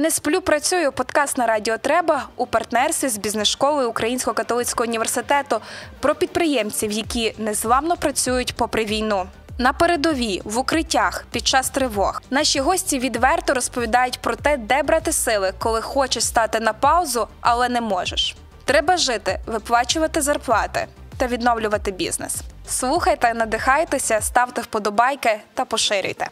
Не сплю, працюю. Подкаст на радіо Треба у партнерстві з бізнес-школою Українського католицького університету про підприємців, які незламно працюють попри війну. На передовій в укриттях під час тривог наші гості відверто розповідають про те, де брати сили, коли хочеш стати на паузу, але не можеш. Треба жити, виплачувати зарплати та відновлювати бізнес. Слухайте, надихайтеся, ставте вподобайки та поширюйте.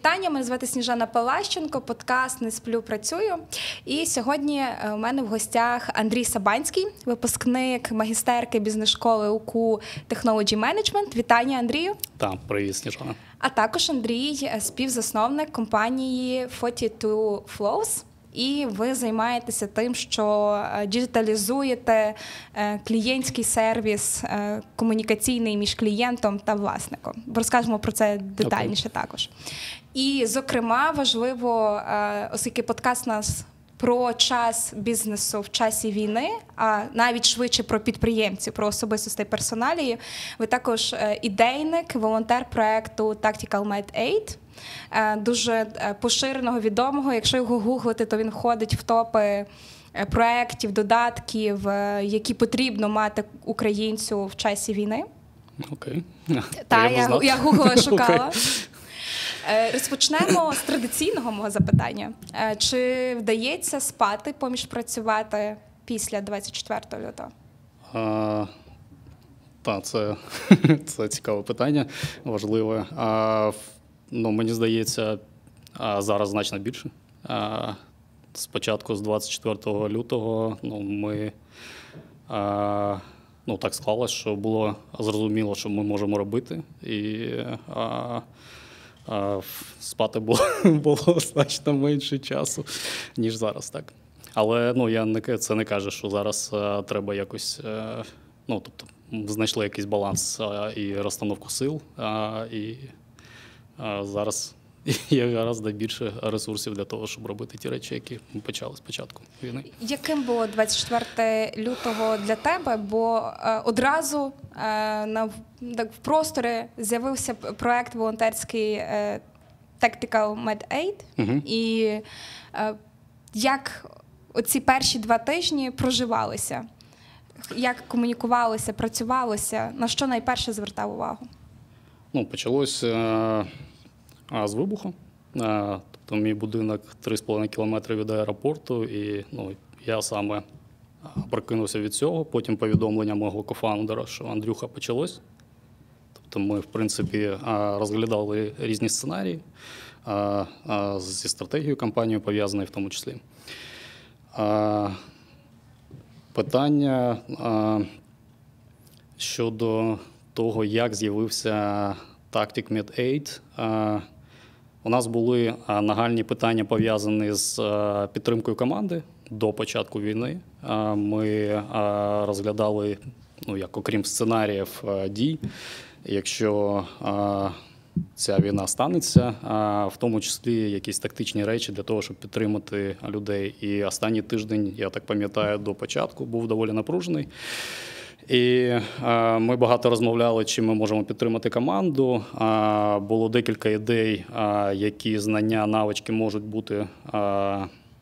Вітання, мене звати Сніжана Палащенко, подкаст Не сплю, працюю. І сьогодні е, у мене в гостях Андрій Сабанський, випускник магістерки бізнес-школи УКУ Technology Management. Вітання, Андрію. Так, привіт, Сніжана. А також Андрій, е, співзасновник компанії 42 Flows. І ви займаєтеся тим, що е, діджиталізуєте клієнтський сервіс комунікаційний між клієнтом та власником. Розкажемо про це детальніше okay. також. І, зокрема, важливо, е, оскільки подкаст нас про час бізнесу в часі війни, а навіть швидше про підприємців, про особистостей персоналії. Ви також е, ідейник, волонтер проекту Tactical Med Aid, е, дуже поширеного відомого. Якщо його гуглити, то він входить в топи. Проєктів, додатків, які потрібно мати українцю в часі війни. Окей. Так, я, я гуглила шукала. Okay. Е, розпочнемо з традиційного мого запитання. Е, чи вдається спати поміж працювати після 24 лютого? А, Так, це це цікаве питання, важливе. А, ну, Мені здається, зараз значно більше. А, Спочатку, з 24 лютого, ну, ми а, ну, так склалось, що було зрозуміло, що ми можемо робити. І а, спати було було значно менше часу, ніж зараз, так. Але ну, я не це не каже, що зараз а, треба якось. А, ну, тобто, знайшли якийсь баланс а, і розстановку сил, а, і а, зараз є гораздо більше ресурсів для того, щоб робити ті речі, які ми почали спочатку війни. Яким було 24 лютого для тебе? Бо е, одразу е, на так, в просторі з'явився проект волонтерський е, Tactical Med Aid. Угу. і як оці перші два тижні проживалися? Як комунікувалося, працювалося? На що найперше звертав увагу? Ну, почалося. А з вибуху. Тобто мій будинок 3,5 кілометри від аеропорту, і ну, я саме прокинувся від цього. Потім повідомлення мого кофаундера, що Андрюха почалось. Тобто ми, в принципі, розглядали різні сценарії зі стратегією компанії, пов'язаної в тому числі. Питання щодо того, як з'явився Tactic Med 8, у нас були нагальні питання пов'язані з підтримкою команди до початку війни. Ми розглядали, ну як окрім сценаріїв дій, якщо ця війна станеться, в тому числі якісь тактичні речі для того, щоб підтримати людей. І останній тиждень, я так пам'ятаю, до початку був доволі напружений. І е, ми багато розмовляли, чим ми можемо підтримати команду. Е, було декілька ідей, е, які знання, навички можуть бути,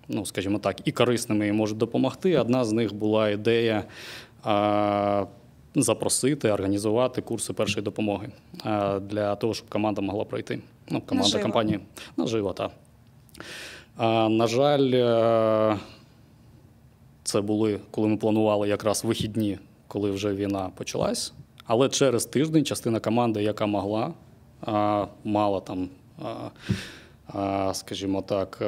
ну скажімо так, і корисними, і можуть допомогти. Одна з них була ідея. Запросити, організувати курси першої допомоги для того, щоб команда могла пройти. Ну, команда наживо. компанії наживо, так. На жаль, це були, коли ми планували якраз вихідні коли вже війна почалась. Але через тиждень частина команди, яка могла, мала там, скажімо так,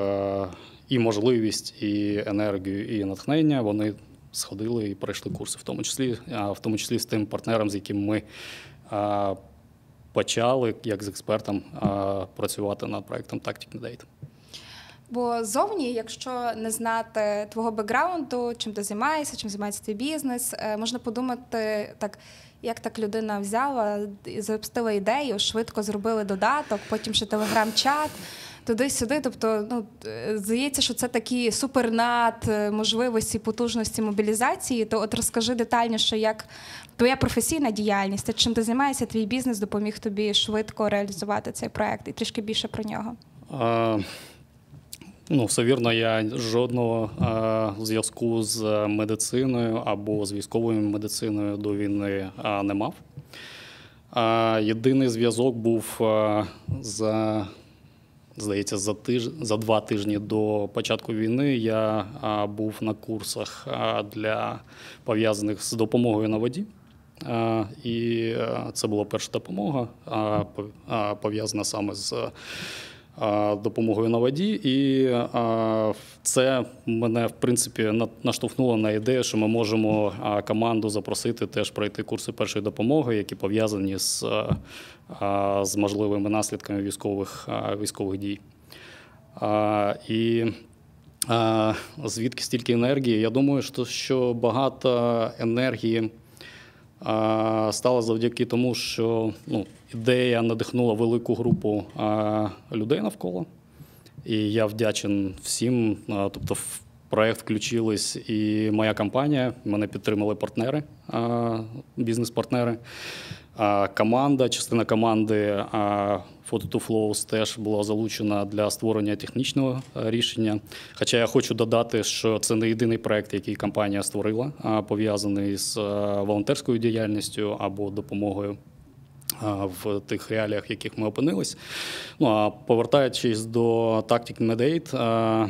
і можливість, і енергію, і натхнення, вони сходили і пройшли курси, в тому числі, в тому числі з тим партнером, з яким ми почали як з експертом працювати над проектом Tactic Date. Бо зовні, якщо не знати твого бекграунду, чим ти займаєшся, чим займається твій бізнес, е, можна подумати так. Як так людина взяла, запустила ідею, швидко зробили додаток, потім ще телеграм-чат. туди-сюди. Тобто, ну е, здається, що це такі супернад е, можливості, потужності мобілізації. То от розкажи детальніше, як твоя професійна діяльність, чим ти займаєшся, твій бізнес допоміг тобі швидко реалізувати цей проект і трішки більше про нього. А, Ну, все вірно, я жодного а, зв'язку з медициною або з військовою медициною до війни а, не мав. А, Єдиний зв'язок був а, за, здається, за тиж... за два тижні до початку війни. Я а, був на курсах а, для пов'язаних з допомогою на воді. І це була перша допомога, пов'язана саме з допомогою на воді. І це мене, в принципі, наштовхнуло на ідею, що ми можемо команду запросити теж пройти курси першої допомоги, які пов'язані з, з можливими наслідками військових, військових дій. І звідки стільки енергії? Я думаю, що багато енергії а, стало завдяки тому, що ну, ідея надихнула велику групу людей навколо. І я вдячен всім. Тобто, проект включились і моя компанія, мене підтримали партнери, бізнес-партнери. Команда, частина команди а, Photo to Flows теж була залучена для створення технічного е, рішення. Хоча я хочу додати, що це не єдиний проект, який компанія створила, пов'язаний з е, волонтерською діяльністю або допомогою в тих реаліях, в яких ми опинились. Ну а повертаючись до Tactic Medate, а,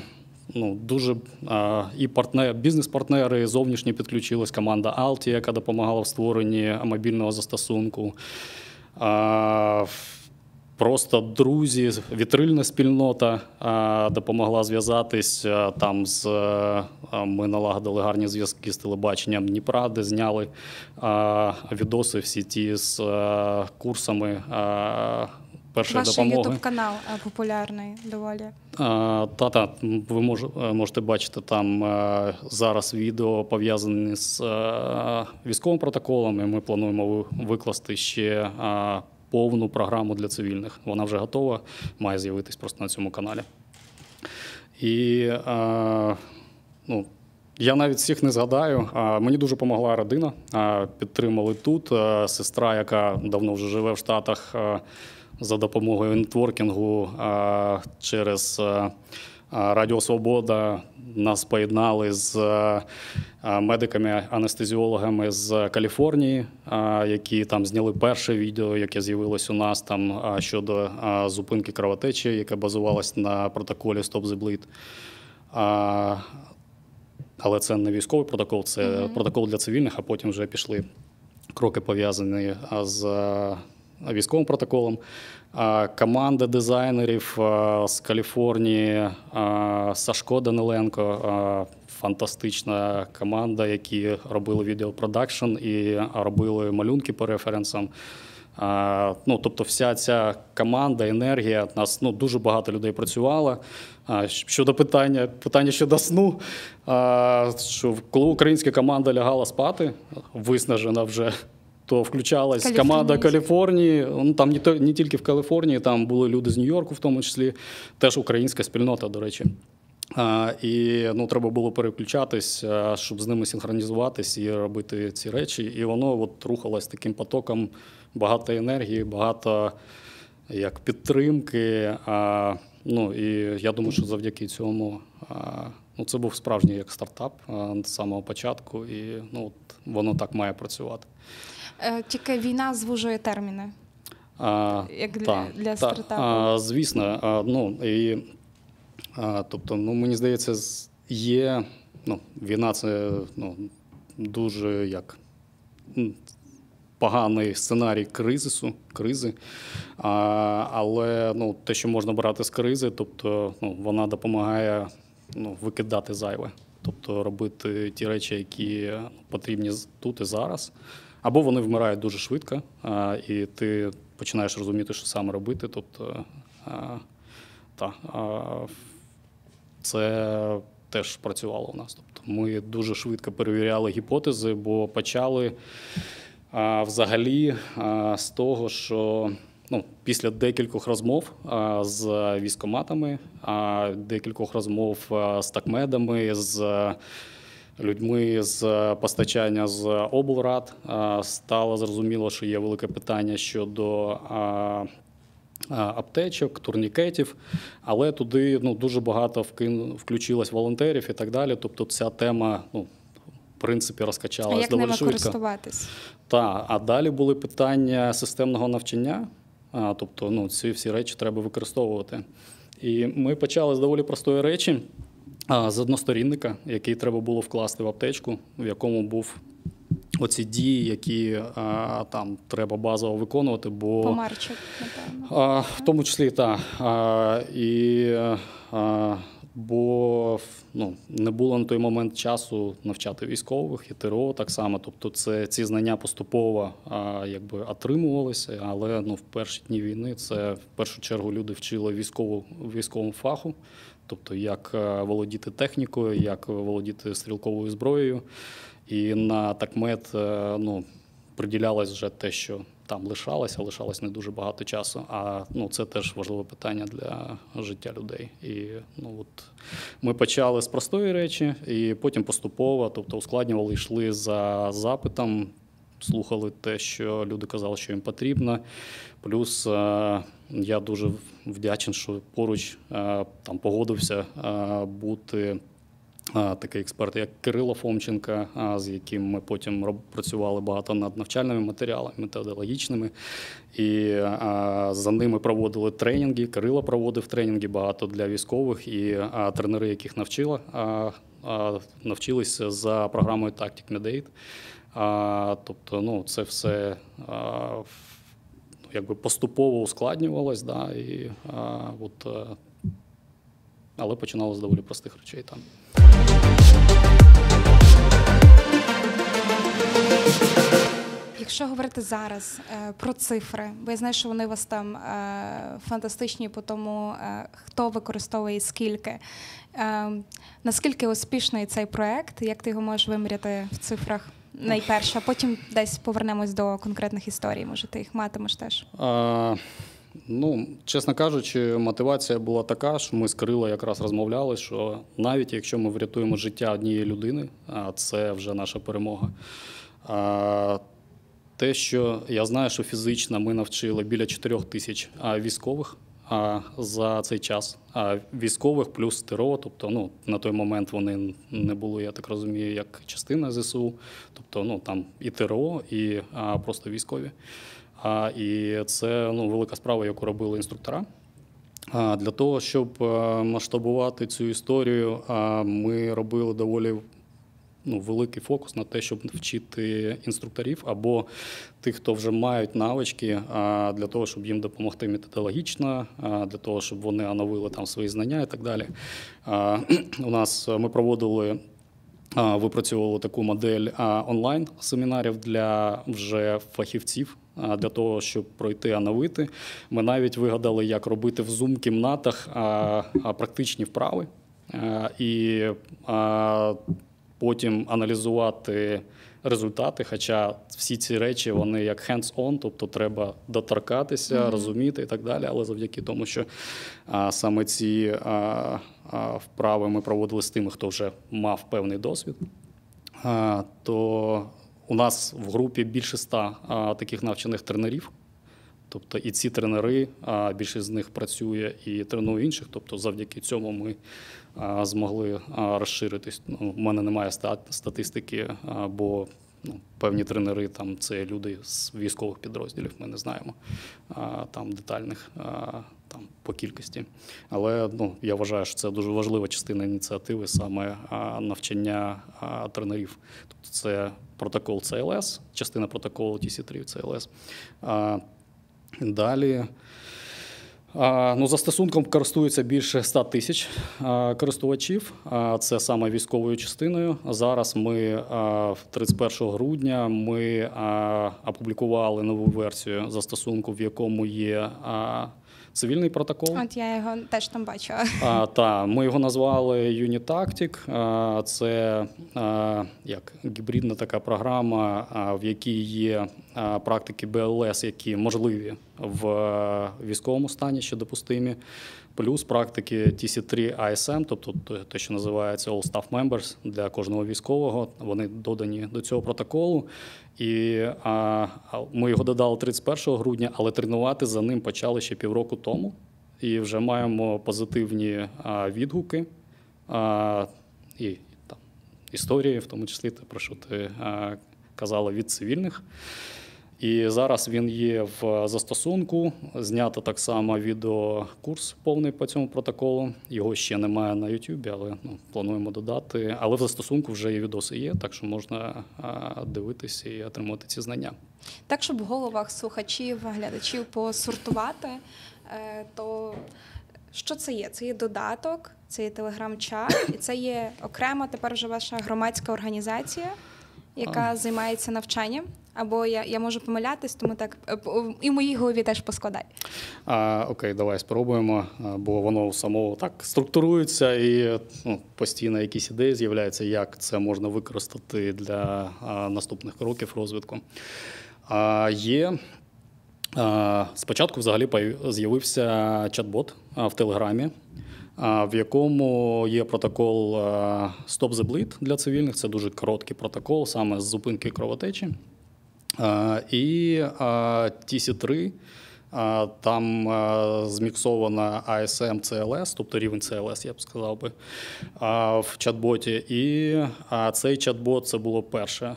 ну дуже а, і партнер, бізнес-партнери зовнішні підключились. Команда Alti, яка допомагала в створенні мобільного застосунку. А, Просто друзі, вітрильна спільнота а, допомогла зв'язатись там з а, ми налагодили гарні зв'язки з телебаченням Дніпра, де зняли а, відоси всі ті з курсами першої Ваш допомоги. ютуб канал популярний доволі. Та-та, ви мож, можете бачити там е, зараз відео пов'язані з е, військовим протоколом. і Ми плануємо викласти ще е, повну програму для цивільних. Вона вже готова, має з'явитись просто на цьому каналі. І е, ну, я навіть всіх не згадаю. Мені дуже допомогла родина. Підтримали тут. Сестра, яка давно вже живе в Штатах, за допомогою нетворкінгу через Радіо Свобода нас поєднали з медиками-анестезіологами з Каліфорнії, які там зняли перше відео, яке з'явилось у нас там щодо зупинки кровотечі, яка базувалась на протоколі Stop the Bleed. Але це не військовий протокол, це протокол для цивільних, а потім вже пішли кроки пов'язані з військовим протоколом. Команда дизайнерів з Каліфорнії, Сашко Даниленко, фантастична команда, які робили відеопродакшн і робили малюнки по референсам. Ну, тобто, вся ця команда, енергія, нас ну, дуже багато людей працювало. Щодо питання, питання щодо сну, що коли українська команда лягала спати, виснажена вже, то включалась команда Каліфорнії. Ну, там не, не тільки в Каліфорнії, там були люди з Нью-Йорку, в тому числі, теж українська спільнота, до речі. А, і ну, треба було переключатись, а, щоб з ними синхронізуватись і робити ці речі. І воно от рухалось таким потоком багато енергії, багато як підтримки. А, ну, і я думаю, що завдяки цьому а, ну, це був справжній як стартап а, з самого початку, і ну, от, воно так має працювати. Е, Тільки війна звужує терміни. А, Як для- та, для стартапу. А, звісно, а, ну і а, тобто, ну мені здається, є ну, війна це ну, дуже як поганий сценарій кризису, кризи. А, але ну, те, що можна брати з кризи, тобто ну, вона допомагає ну, викидати зайве. Тобто робити ті речі, які потрібні тут і зараз. Або вони вмирають дуже швидко, і ти починаєш розуміти, що саме робити. Тобто, та, це теж працювало у нас. Тобто ми дуже швидко перевіряли гіпотези, бо почали взагалі з того, що ну, після декількох розмов а, з військоматами, а, декількох розмов а, з такмедами, з людьми з постачання з облрад, стало зрозуміло, що є велике питання щодо. Аптечок, турнікетів, але туди ну, дуже багато вкин... включилось волонтерів і так далі. Тобто ця тема ну, в принципі розкачалась доволі ними швидко. користуватись? Так, а далі були питання системного навчання. А, тобто, ну, ці всі речі треба використовувати. І ми почали з доволі простої речі, з односторінника, який треба було вкласти в аптечку, в якому був оці дії, які а, там треба базово виконувати, бо Помарчик, а, в тому числі так. А, і, а, бо ну, не було на той момент часу навчати військових і ТРО так само. Тобто, це ці знання поступово а, якби отримувалися, але ну, в перші дні війни це в першу чергу люди вчили військову військовому фаху. Тобто, як е, володіти технікою, як володіти стрілковою зброєю. І на такмет е, ну, приділялось вже те, що там лишалося, лишалось не дуже багато часу. А ну, це теж важливе питання для життя людей. І ну, от ми почали з простої речі, і потім поступово, тобто ускладнювали, йшли за запитом, слухали те, що люди казали, що їм потрібно. Плюс е, я дуже вдячний, що поруч е, там погодився е, бути. Такий експерт, як Кирило Фомченка, з яким ми потім працювали багато над навчальними матеріалами, методологічними. І за ними проводили тренінги. Кирило проводив тренінги багато для військових, і тренери, яких навчила, навчилися за програмою Tactic Medate. А, тобто, ну, це все а, ну, якби поступово ускладнювалось, да, і, а, от, е, але починалося з доволі простих речей там. Якщо говорити зараз е, про цифри, бо я знаю, що вони у вас там е, фантастичні по тому, хто використовує скільки. Е, наскільки успішний цей проект? Як ти його можеш виміряти в цифрах? Найперше, а потім десь повернемось до конкретних історій. Може, ти їх матимеш теж. А, ну, чесно кажучи, мотивація була така, що ми з Кирило якраз розмовляли, що навіть якщо ми врятуємо життя однієї людини, а це вже наша перемога. А, те, що я знаю, що фізично ми навчили біля 4 тисяч військових за цей час. Військових плюс ТРО, тобто ну, на той момент вони не були, я так розумію, як частина ЗСУ. Тобто ну, там і ТРО, і просто військові. І це ну, велика справа, яку робили інструктора. А, Для того, щоб е, масштабувати цю історію, ми робили доволі ну, великий фокус на те, щоб вчити інструкторів або тих, хто вже мають навички, для того, щоб їм допомогти методологічно, для того, щоб вони оновили там свої знання і так далі. У нас е, ми проводили. Випрацьовували таку модель онлайн семінарів для вже фахівців для того, щоб пройти оновити. Ми навіть вигадали, як робити в зум-кімнатах а, а, практичні вправи. І потім аналізувати результати. Хоча всі ці речі вони як hands-on, тобто треба доторкатися, Мгм. розуміти і так далі. Але завдяки тому, що а, саме ці а, а, вправи ми проводили з тими, хто вже мав певний досвід, а, то у нас в групі більше ста а, таких навчених тренерів. Тобто і ці тренери, а більшість з них працює і тренує інших. Тобто, завдяки цьому ми змогли розширитись. Ну, у мене немає ста- статистики, бо ну, певні тренери там це люди з військових підрозділів. Ми не знаємо там детальних там по кількості. Але ну, я вважаю, що це дуже важлива частина ініціативи, саме навчання тренерів. Тобто це протокол CLS, частина протоколу TC3 CLS. А, Далі. Ну, застосунком користується більше 100 тисяч користувачів. Це саме військовою частиною. Зараз ми а, в 31 грудня ми опублікували нову версію застосунку, в якому є цивільний протокол. От я його теж там бачила. А, та, ми його назвали Unitactic. А, Це а, як гібридна така програма, в якій є практики БЛС, які можливі в військовому стані ще допустимі, плюс практики TC3 ISM, тобто те, що називається All Staff Members для кожного військового. Вони додані до цього протоколу. І а, ми його додали 31 грудня, але тренувати за ним почали ще півроку тому. І вже маємо позитивні а, відгуки а, і там історії, в тому числі те, про що ти а, казала від цивільних. І зараз він є в застосунку. Знято так само відеокурс повний по цьому протоколу. Його ще немає на YouTube, але ну, плануємо додати. Але в застосунку вже і відоси є, так що можна дивитися і отримати ці знання. Так, щоб в головах слухачів, глядачів посортувати, е, то що це є? Це є додаток, це є телеграм-чат, і це є окрема тепер вже ваша громадська організація, яка а. займається навчанням. Або я я можу помилятись, тому так е, і в моїй голові теж поскладай. А, Окей, давай спробуємо, бо воно само так структурується і ну, постійно якісь ідеї з'являються, як це можна використати для а, наступних кроків розвитку. А, Є а, спочатку взагалі з'явився чат-бот в Телеграмі. В якому є протокол Stop the Bleed для цивільних, це дуже короткий протокол, саме з зупинки кровотечі. І TC3 там зміксована ASM CLS, тобто рівень CLS, я б сказав би, в чат-боті. І цей чат-бот це було перше.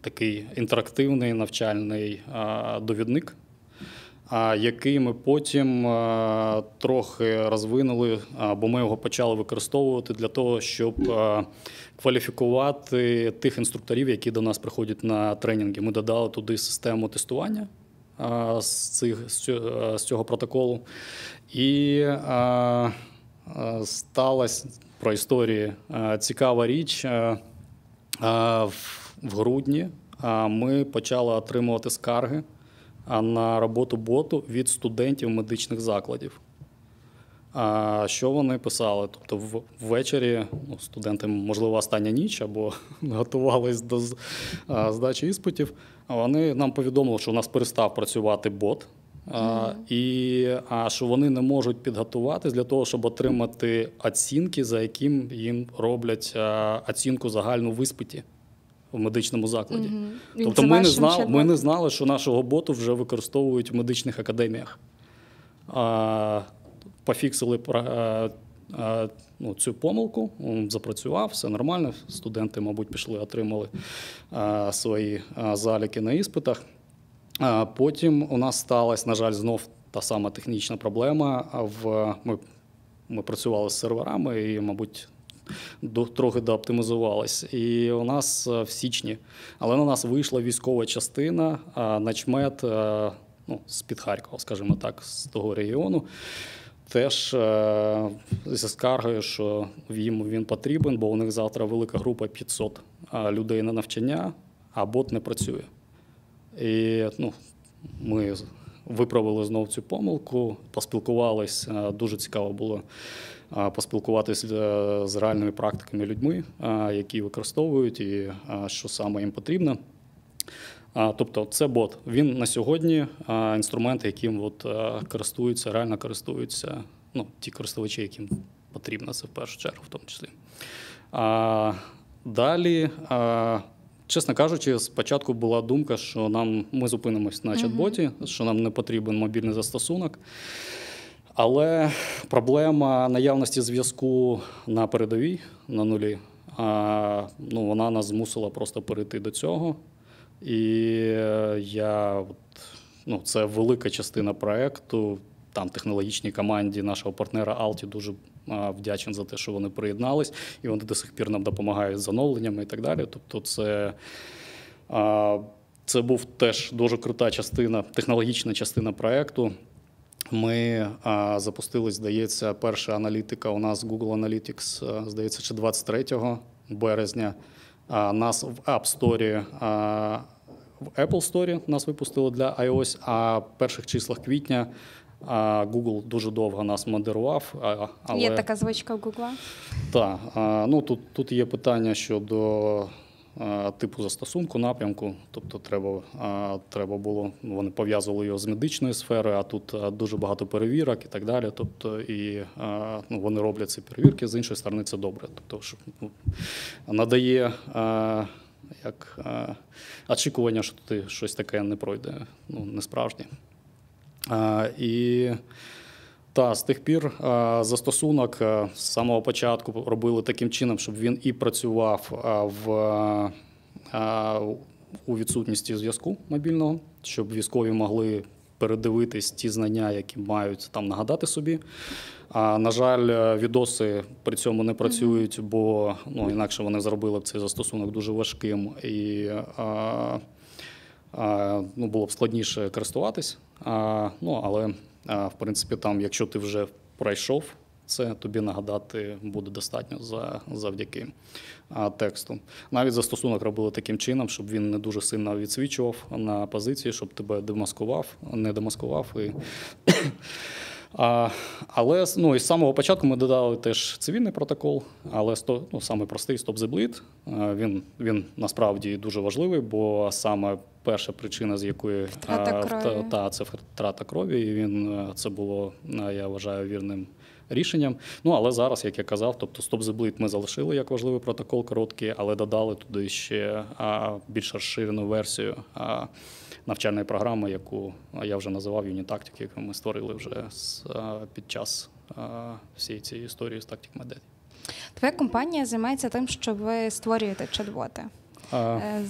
Такий інтерактивний навчальний довідник, який ми потім трохи розвинули, бо ми його почали використовувати для того, щоб кваліфікувати тих інструкторів, які до нас приходять на тренінги. Ми додали туди систему тестування з цих, з цього протоколу. І сталася про історії цікава річ. В грудні ми почали отримувати скарги на роботу боту від студентів медичних закладів. А що вони писали? Тобто, ввечері ну, студенти, можливо, остання ніч або готувались до здачі іспитів. Вони нам повідомили, що у нас перестав працювати бот, а, і а що вони не можуть підготуватись для того, щоб отримати оцінки, за яким їм роблять а, оцінку загальну в іспиті в медичному закладі. Mm-hmm. Тобто, ми не знали, ми не знали, що нашого боту вже використовують в медичних академіях. А, пофіксили е, е, ну, цю помилку, він запрацював, все нормально. Студенти, мабуть, пішли, отримали е, свої заліки на іспитах. Потім у нас сталася, на жаль, знов та сама технічна проблема. В Ми ми працювали з серверами і, мабуть, трохи дооптимізувались. І у нас в січні, але на нас вийшла військова частина, начмет ну, з-під Харкова, скажімо так, з того регіону теж е, зі скаргою, що їм він потрібен, бо у них завтра велика група 500 людей на навчання, а бот не працює. І ну, ми виправили знову цю помилку, поспілкувалися. Дуже цікаво було поспілкуватися е, з реальними практиками людьми, які використовують і що саме їм потрібно. Тобто це бот. Він на сьогодні інструмент, яким от користуються, реально користуються ну, ті користувачі, яким потрібно це в першу чергу, в тому числі. А, Далі, а, чесно кажучи, спочатку була думка, що нам ми зупинимось на чат-боті, що нам не потрібен мобільний застосунок. Але проблема наявності зв'язку на передовій на нулі, ну, вона нас змусила просто перейти до цього. І е, я ну, це велика частина проекту. Там технологічній команді нашого партнера Алті дуже вдячен за те, що вони приєднались, і вони до сих пір нам допомагають з оновленнями і так далі. Тобто, це це був теж дуже крута частина, технологічна частина проекту. Ми а, запустили, здається, перша аналітика у нас Google Analytics, здається, ще 23 березня. А, Нас в App Store в Apple Store нас випустили для iOS, а в перших числах квітня Google дуже довго нас модерував. Але... Є така звичка в Google? Так. Ну, Тут тут є питання щодо типу застосунку, напрямку. Тобто, треба треба було вони пов'язували його з медичною сферою, а тут дуже багато перевірок і так далі. Тобто, і ну, вони роблять ці перевірки. З іншої сторони, це добре. Тобто, що ну, надає. Як очікування, що ти щось таке не пройде, ну не справжнє. І та з тих пір е, застосунок е, з самого початку робили таким чином, щоб він і працював е, в, у відсутності зв'язку мобільного, щоб військові могли передивитись ті знання, які мають там нагадати собі. А на жаль, відоси при цьому не працюють, бо ну інакше вони зробили б цей застосунок дуже важким і е, ну, було б складніше користуватись. Ну, але в принципі, там, якщо ти вже пройшов це, тобі нагадати буде достатньо за, завдяки тексту. Навіть застосунок робили таким чином, щоб він не дуже сильно відсвічував на позиції, щоб тебе демаскував, не демаскував. І... А, Але ну, із самого початку ми додали теж цивільний протокол, але сто, ну, саме простий Bleed. Він, він насправді дуже важливий, бо саме перша причина, з якої Втрата крові. та, та це втрата крові, і він е, це було, е, я вважаю, вірним рішенням. Ну але зараз, як я казав, тобто Stop the Bleed ми залишили як важливий протокол короткий, але додали туди ще більш розширену версію навчальної програми, яку я вже називав Tactic, яку ми створили вже з, а, під час всієї цієї історії з Tactic Med. Твоя компанія займається тим, що ви створюєте чат-боти. Е, а,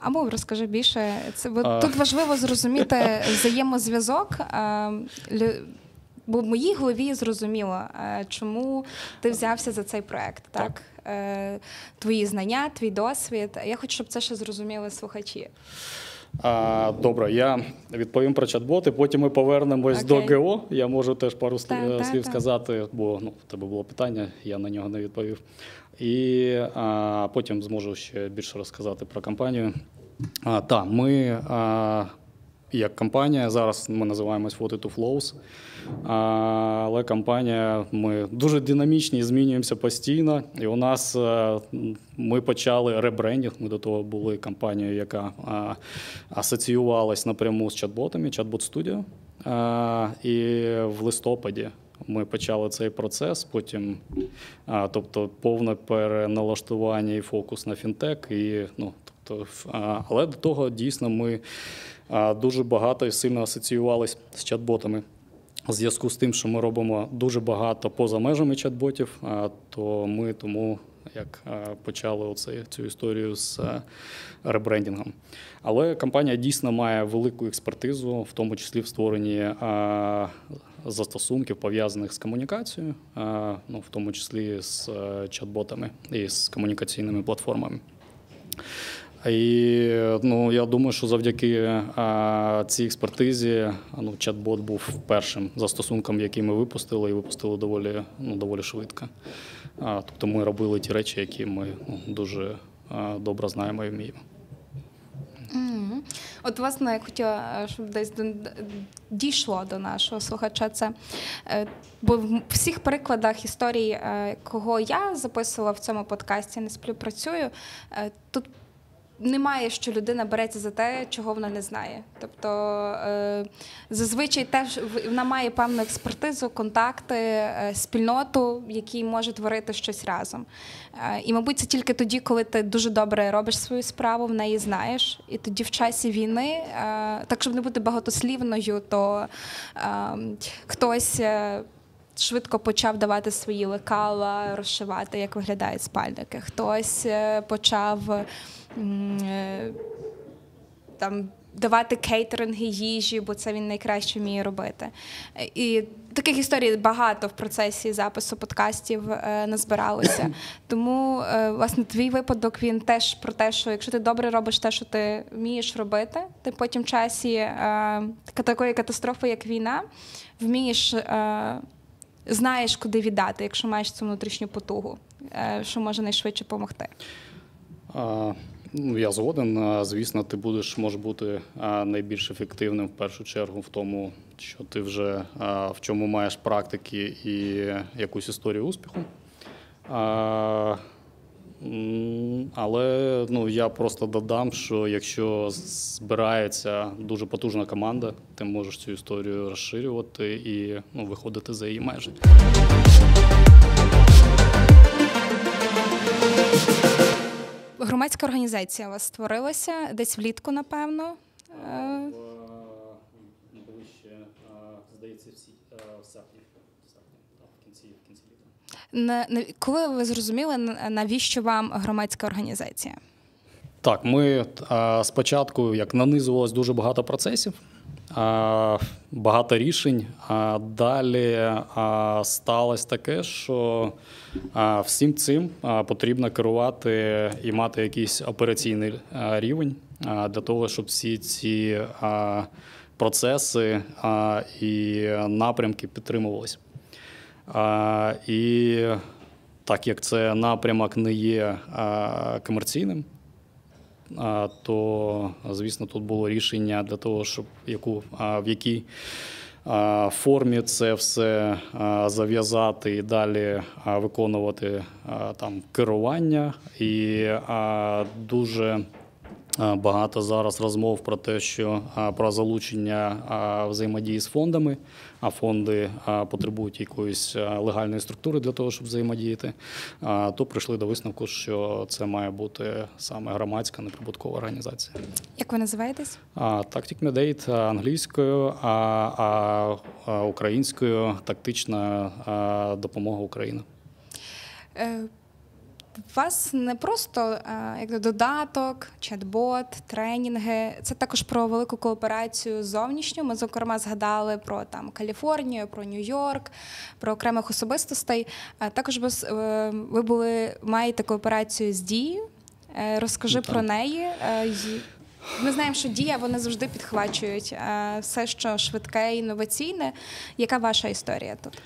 Або розкажи більше. Це бо тут важливо зрозуміти взаємозв'язок. е, Бо в моїй голові зрозуміло, е, чому ти взявся за цей проект. Так, так? твої знання, твій досвід. Я хочу, щоб це ще зрозуміли слухачі. А, добре, я відповім про чат-боти, потім ми повернемось okay. до ГО. Я можу теж пару Так, слів, так. сказати, бо ну, в тебе було питання, я на нього не відповів. І а, потім зможу ще більше розказати про компанію. А, Та ми а, як компанія, зараз ми називаємось 42 Flows. Але компанія, ми дуже динамічні, змінюємося постійно. І у нас е, ми почали ребрендінг. Ми до того були компанією, яка асоціювалась напряму з чат-ботами, чат-бот Studio. І в листопаді ми почали цей процес. Потім, а, тобто, повне переналаштування і фокус на фінтек. І, ну, тобто, а, але до того дійсно ми дуже багато і сильно асоціювалися з чат-ботами. В зв'язку з тим, що ми робимо дуже багато поза межами чат-ботів, то ми тому як почали оце, цю історію з а, ребрендінгом. Але компанія дійсно має велику експертизу, в тому числі в створенні застосунків, пов'язаних з комунікацією, ну, в тому числі з е, чат-ботами і з комунікаційними платформами. І ну, я думаю, що завдяки цій експертизі ну, чат-бот був першим застосунком, який ми випустили, і випустили доволі, ну, доволі швидко. Тобто ми робили ті речі, які ми ну, дуже добре знаємо і вміємо. От, власне, я хотіла, щоб десь дійшло до нашого слухача це. Е, Бо в всіх прикладах історій, е, кого я записувала в цьому подкасті, не співпрацюю, е, тут немає, що людина береться за те, чого вона не знає. Тобто е, зазвичай теж вона має певну експертизу, контакти, е, спільноту, які може творити щось разом. Е, І, мабуть, це тільки тоді, коли ти дуже добре робиш свою справу, в неї знаєш. І тоді в часі війни, так щоб не бути багатослівною, то е, хтось. Швидко почав давати свої лекала, розшивати, як виглядають спальники. Хтось е, почав е, там давати кейтеринги їжі, бо це він найкраще вміє робити. І таких історій багато в процесі запису подкастів е, назбиралося. Тому, власне, твій випадок він теж про те, що якщо ти добре робиш те, що ти вмієш робити, ти потім в часі такої катастрофи, як війна, вмієш. Знаєш, куди віддати, якщо маєш цю внутрішню потугу, е, що може найшвидше допомогти. Ну, я згоден. Звісно, ти будеш може бути найбільш ефективним в першу чергу в тому, що ти вже в чому маєш практики і якусь історію успіху. Але ну я просто додам, що якщо збирається дуже потужна команда, ти можеш цю історію розширювати і ну, виходити за її межі. Громадська організація у вас створилася десь влітку, напевно. Е, ближче, здається, всі в серпні, в кінці в кінці літа. Коли ви зрозуміли, навіщо вам громадська організація? Так, ми спочатку як нанизувалось дуже багато процесів, багато рішень. А далі сталося таке, що всім цим потрібно керувати і мати якийсь операційний рівень для того, щоб всі ці процеси і напрямки підтримувалися. І так як це напрямок не є комерційним то звісно тут було рішення для того, щоб яку в якій формі це все зав'язати і далі виконувати там керування і дуже. Багато зараз розмов про те, що про залучення взаємодії з фондами, а фонди потребують якоїсь легальної структури для того, щоб взаємодіяти, то прийшли до висновку, що це має бути саме громадська неприбуткова організація. Як ви називаєтесь? Tactic Medate англійською, а українською тактична допомога України. Е, у вас не просто як додаток, чат-бот, тренінги. Це також про велику кооперацію зовнішню. Ми, зокрема, згадали про там Каліфорнію, про Нью-Йорк, про окремих особистостей. Також е, ви були маєте кооперацію з дією. Е, розкажи ну, про неї. Е, ми знаємо, що дія вони завжди підхвачують все, що швидке і інноваційне. Яка ваша історія тут?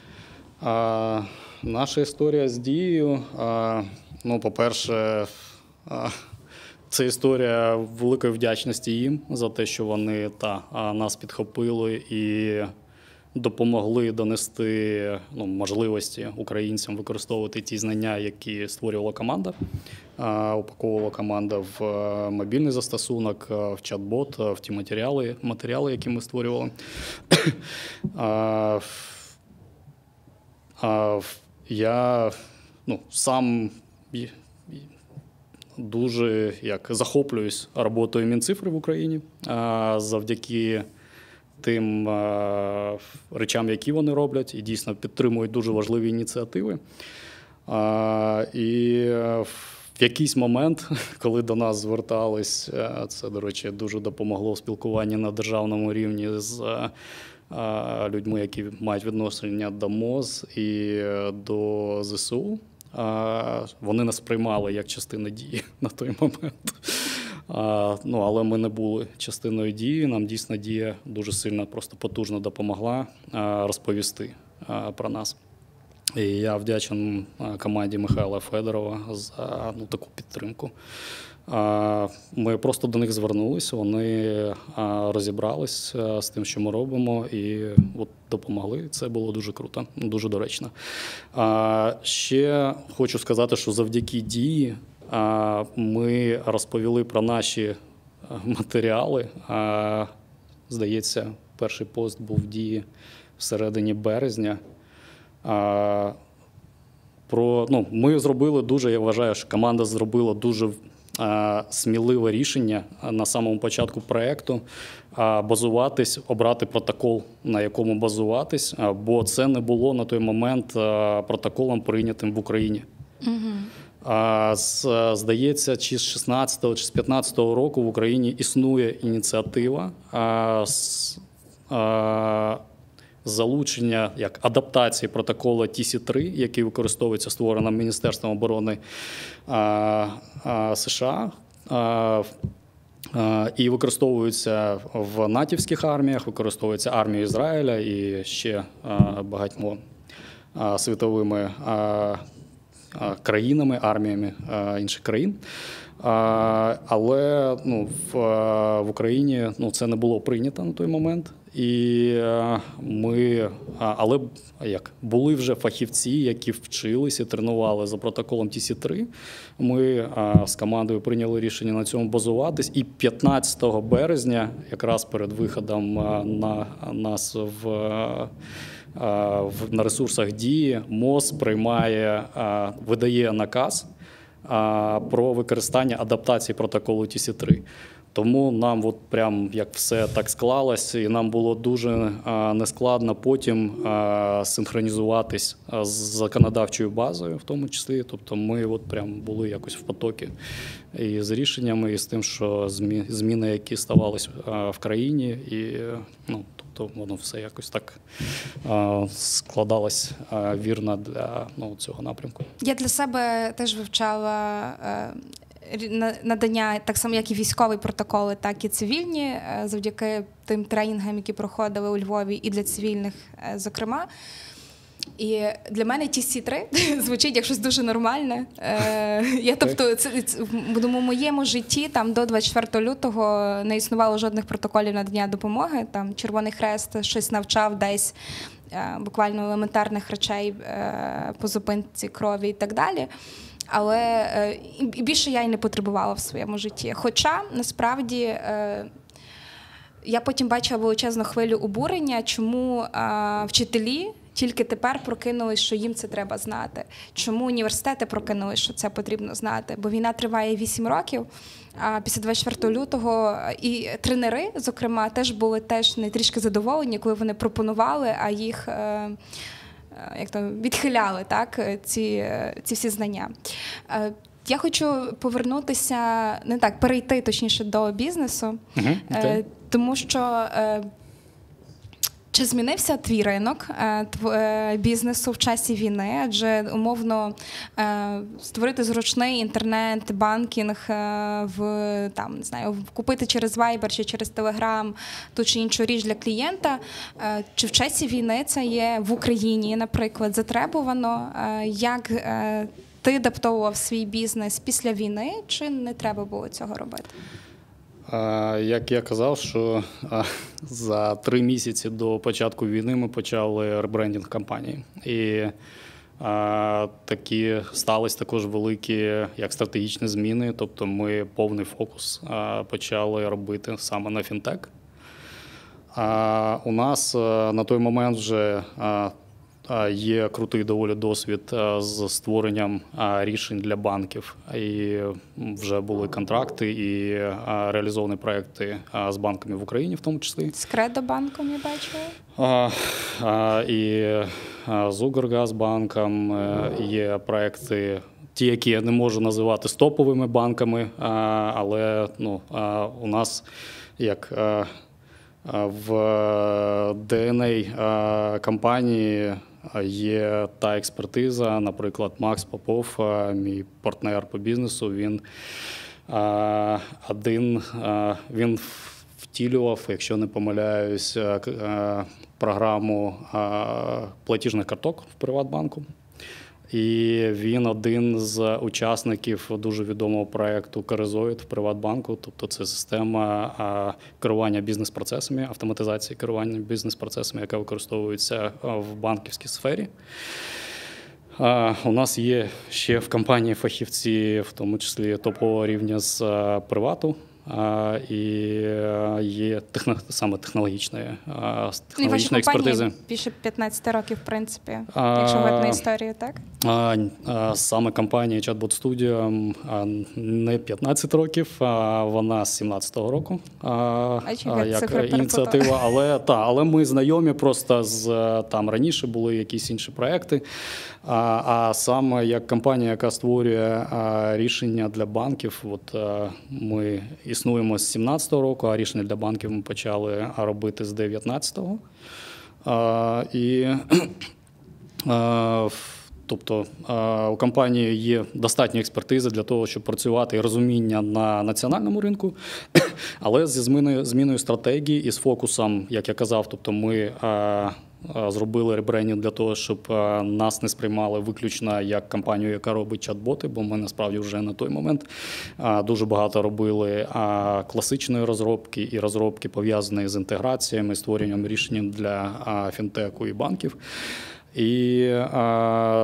А, Наша історія з дією. А... Ну, по-перше, це історія великої вдячності їм за те, що вони та нас підхопили і допомогли донести ну, можливості українцям використовувати ті знання, які створювала команда. Упаковувала команда в мобільний застосунок, в чат-бот, в ті матеріали, матеріали, які ми створювали. Я ну, сам дуже як захоплююсь роботою Мінцифри в Україні завдяки тим речам, які вони роблять, і дійсно підтримують дуже важливі ініціативи. І в якийсь момент, коли до нас звертались, це, до речі, дуже допомогло в спілкуванні на державному рівні з людьми, які мають відношення до МОЗ і до ЗСУ. Вони нас приймали як частину дії на той момент. Ну, Але ми не були частиною дії. Нам дійсно дія дуже сильно, просто потужно допомогла розповісти про нас. І я вдячен команді Михайла Федорова за ну, таку підтримку. Ми просто до них звернулися, вони розібралися з тим, що ми робимо, і от допомогли. Це було дуже круто, дуже доречно. Ще хочу сказати, що завдяки дії ми розповіли про наші матеріали. Здається, перший пост був в дії всередині березня. Про ну, ми зробили дуже. Я вважаю, що команда зробила дуже сміливе рішення на самому початку проекту базуватись, обрати протокол, на якому базуватись, бо це не було на той момент протоколом прийнятим в Україні. Угу. Здається, чи з 16 чи з 15 року в Україні існує ініціатива залучення як адаптації протоколу TC3, який використовується створеним Міністерством оборони США. І використовуються в натівських арміях, використовується армія Ізраїля і ще багатьма світовими країнами, арміями інших країн. Але ну, в в Україні ну, це не було прийнято на той момент. І е, ми, але як були вже фахівці, які вчилися, тренували за протоколом TC3. Ми з командою прийняли рішення на цьому базуватись. І 15 березня, якраз перед виходом на нас в на ресурсах дії, МОЗ приймає, видає наказ про використання адаптації протоколу TC3. Тому нам от прям як все так склалось, і нам було дуже нескладно потім синхронізуватись з законодавчою базою, в тому числі. Тобто, ми от прям були якось в потокі і з рішеннями, і з тим, що зміни, які ставались в країні, і ну тобто воно все якось так складалось вірно для ну, цього напрямку. Я для себе теж вивчала е, надання, так само, як і військові протоколи, так і цивільні, е, завдяки тим тренінгам, які проходили у Львові, і для цивільних, е, зокрема. І для мене ті сі 3 звучить як щось дуже нормальне. Е, я тобто, це, це в моєму житті там до 24 лютого не існувало жодних протоколів надання допомоги. Там Червоний Хрест щось навчав десь буквально елементарних речей по зупинці крові і так далі але е, і більше я й не потребувала в своєму житті. Хоча насправді. Е, я потім бачила величезну хвилю обурення, чому а, вчителі тільки тепер прокинулись, що їм це треба знати. Чому університети прокинулись, що це потрібно знати? Бо війна триває 8 років. А після 24 лютого і тренери, зокрема, теж були теж не трішки задоволені, коли вони пропонували, а їх. Е, Е, як там відхиляли так, е, ці, е, ці всі знання. Я хочу повернутися, не так, перейти точніше до бізнесу, угу, тому що чи змінився твій ринок е, е, бізнесу в часі війни? Адже умовно е, створити зручний інтернет, банкінг в там не знаю, купити через Viber чи через Telegram ту чи іншу річ для клієнта? Чи в часі війни це є в Україні, наприклад, затребувано? Як ти адаптовував свій бізнес після війни, чи не треба було цього робити? Як я казав, що за три місяці до початку війни ми почали ребрендінг кампанії. І такі стались також великі як стратегічні зміни. Тобто ми повний фокус почали робити саме на фінтек. У нас на той момент вже Є крутий доволі досвід з створенням рішень для банків, і вже були контракти і реалізовані проекти з банками в Україні, в тому числі з Кредобанком я бачила. І з Укргазбанком е, є проекти. Ті, які я не можу називати стоповими банками, але ну, у нас як в DNA компанії Є та експертиза, наприклад, Макс Попов, мій партнер по бізнесу. Він один він втілював, якщо не помиляюсь, програму платіжних карток в Приватбанку. І він один з учасників дуже відомого проєкту Каризоїд в Приватбанку. Тобто це система керування бізнес-процесами, автоматизації керування бізнес-процесами, яка використовується в банківській сфері. У нас є ще в компанії фахівці, в тому числі топового рівня з привату і е, є техно, саме технологічної технологічної експертизи. Більше 15 років, в принципі, якщо на історію, так? Саме компанія Chatbot Studio не 15 років, а вона з 17-го року. А як ініціатива, але та, але ми знайомі просто з там раніше були якісь інші проекти. А а саме як компанія, яка створює рішення для банків, от ми існуємо з 17-го року, а рішення для банків ми почали робити з 19-го. І Тобто у компанії є достатня експертиза для того, щоб працювати і розуміння на національному ринку, але зі зміною зміною стратегії і з фокусом, як я казав, тобто ми зробили ребрендінг для того, щоб нас не сприймали виключно як компанію, яка робить чат-боти, бо ми насправді вже на той момент дуже багато робили класичної розробки і розробки пов'язаної з інтеграціями, створенням рішень для фінтеку і банків. І,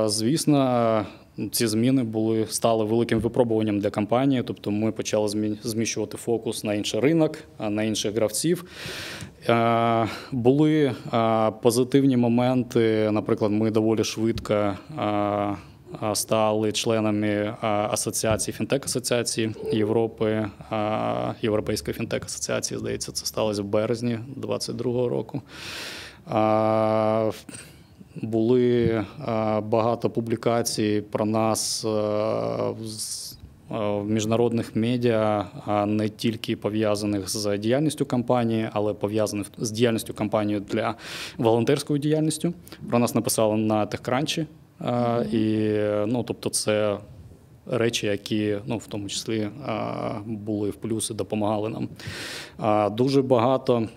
звісно, ці зміни були стали великим випробуванням для компанії. Тобто, ми почали зміщувати фокус на інший ринок, на інших гравців. Були позитивні моменти. Наприклад, ми доволі швидко. Стали членами асоціації фінтек-асоціації Європи, Європейської фінтек-асоціації. Здається, це сталося в березні 2022 року. Були багато публікацій про нас в міжнародних медіа, не тільки пов'язаних з діяльністю компанії, але пов'язаних з діяльністю компанії для волонтерською діяльністю. Про нас написали на техкранчі. І ну, тобто, це речі, які ну, в тому числі були в плюси, допомагали нам. Дуже багато.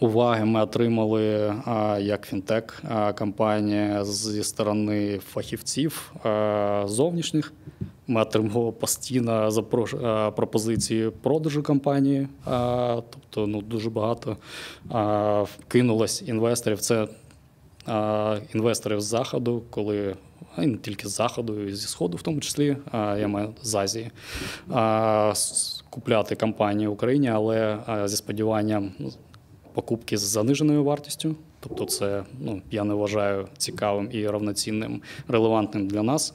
Уваги ми отримали як фінтек компанія зі сторони фахівців зовнішніх. Ми отримували постійно запрош... пропозиції продажу компанії, тобто ну, дуже багато кинулось інвесторів. Це інвесторів з заходу, коли не тільки з заходу, і зі сходу, в тому числі я маю з Азії купляти компанії в Україні, але зі сподіванням покупки з заниженою вартістю. Тобто, це ну, я не вважаю цікавим і равноцінним, релевантним для нас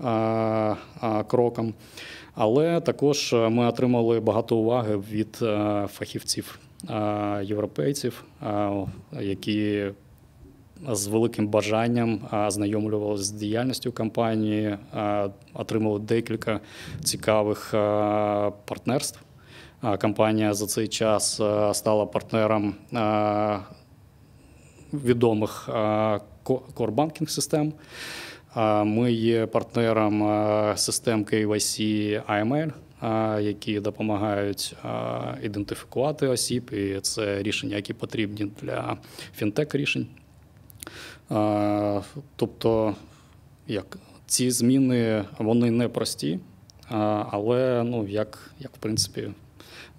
а, а, кроком. Але також ми отримали багато уваги від а, фахівців європейців, які з великим бажанням знайомлювалися з діяльністю компанії, отримали декілька цікавих партнерств. Компанія за цей час стала партнером відомих корбанкінг систем. Ми є партнером систем KYC AML, які допомагають ідентифікувати осіб, і це рішення, які потрібні для фінтек рішень. Тобто, як ці зміни вони не прості, але ну, як, як в принципі.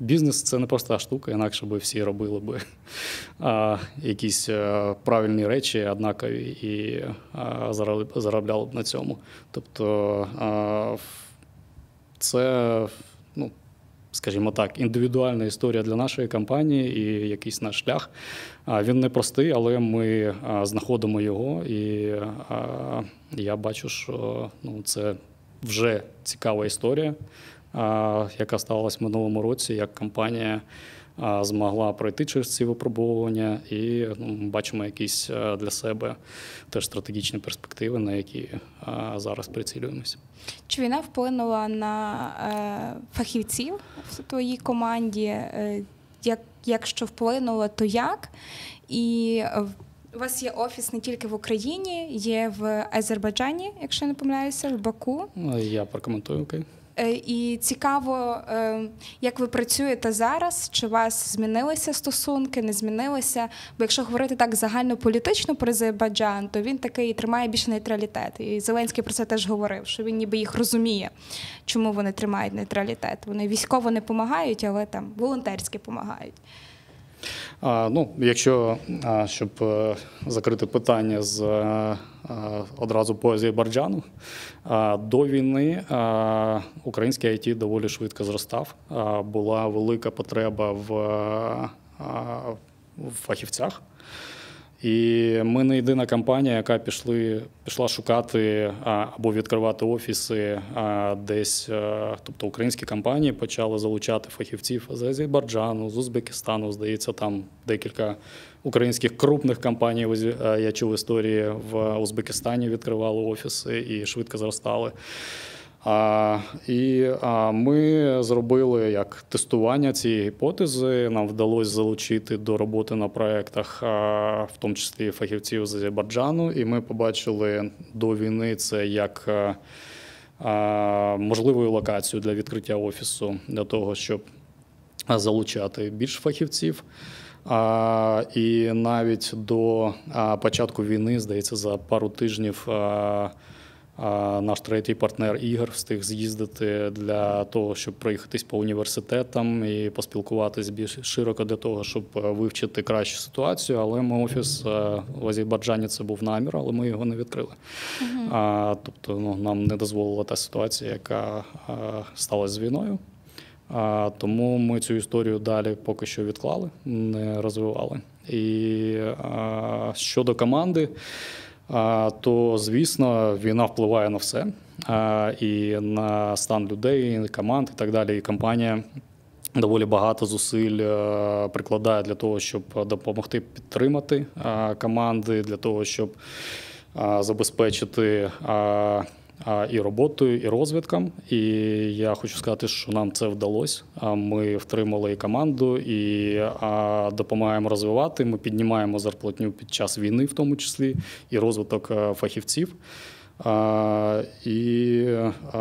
Бізнес це не проста штука, інакше би всі робили би а, якісь а, правильні речі, однакові і а, заробляли б на цьому. Тобто а, це, ну, скажімо так, індивідуальна історія для нашої компанії і якийсь наш шлях. А, він не простий, але ми знаходимо його, і я бачу, що ну, це вже цікава історія яка сталася в минулому році, як компанія змогла пройти через ці випробовування, і ну, бачимо якісь для себе теж стратегічні перспективи, на які зараз прицілюємося. Чи війна вплинула на е, фахівців в твоїй команді? Е, як, Якщо вплинула, то як? І у вас є офіс не тільки в Україні, є в Азербайджані, якщо не помиляюся, в Баку. Ну, я прокоментую окей. Е, і цікаво, е, як ви працюєте зараз, чи у вас змінилися стосунки, не змінилися? Бо якщо говорити так загальнополітично про Азербайджан, то він такий тримає більше нейтралітет. І Зеленський про це теж говорив, що він ніби їх розуміє, чому вони тримають нейтралітет. Вони військово не допомагають, але там волонтерськи допомагають. Ну, Якщо щоб е, закрити питання з е, одразу поезії Барджану, до війни український IT доволі швидко зростав. Була велика потреба в фахівцях. І ми не єдина компанія, яка пішли, пішла шукати або відкривати офіси десь. Тобто українські компанії почали залучати фахівців з Азербайджану, з Узбекистану. Здається, там декілька українських крупних компаній. Я чув історії в Узбекистані відкривали офіси і швидко зростали. А, І а, ми зробили як тестування цієї гіпотези. Нам вдалося залучити до роботи на проєктах, в тому числі фахівців з Азербайджану. І ми побачили до війни це як а, можливу локацію для відкриття офісу для того, щоб залучати більш фахівців. А, І навіть до початку війни, здається, за пару тижнів. А, наш третій партнер Ігор встиг з'їздити для того, щоб проїхатись по університетам і поспілкуватись більш широко для того, щоб е, вивчити кращу ситуацію. Але ми офіс е, в Азербайджані це був намір, але ми його не відкрили. А, Тобто, ну нам не дозволила та ситуація, яка а, сталася з війною. Тому ми цю історію далі поки що відклали, не розвивали. І щодо команди то звісно війна впливає на все і на стан людей, команд і так далі. І компанія доволі багато зусиль е, прикладає для того, щоб допомогти підтримати команди, для того, щоб забезпечити і роботою, і розвитком. І я хочу сказати, що нам це вдалося. Ми втримали і команду і допомагаємо розвивати. Ми піднімаємо зарплатню під час війни, в тому числі, і розвиток е, фахівців. А, і, а,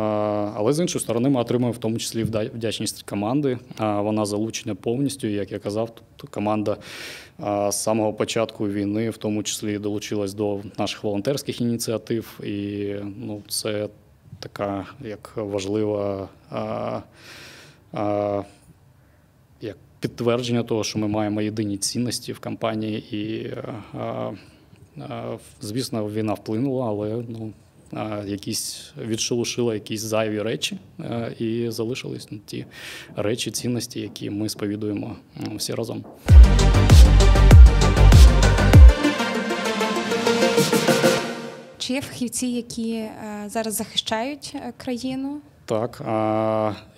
Але з іншої сторони, ми отримуємо в тому числі вдячність команди. А, Вона залучена повністю, як я казав, тобто команда а, з самого початку війни, в тому числі, долучилась до наших волонтерських ініціатив, і ну, це така як важлива а, а, як підтвердження того, що ми маємо єдині цінності в компанії і. А, Звісно, війна вплинула, але ну якісь відшелушила якісь зайві речі і залишились ті речі, цінності, які ми сповідуємо всі разом. Чи є фахівці, які е, зараз захищають е, країну? Так,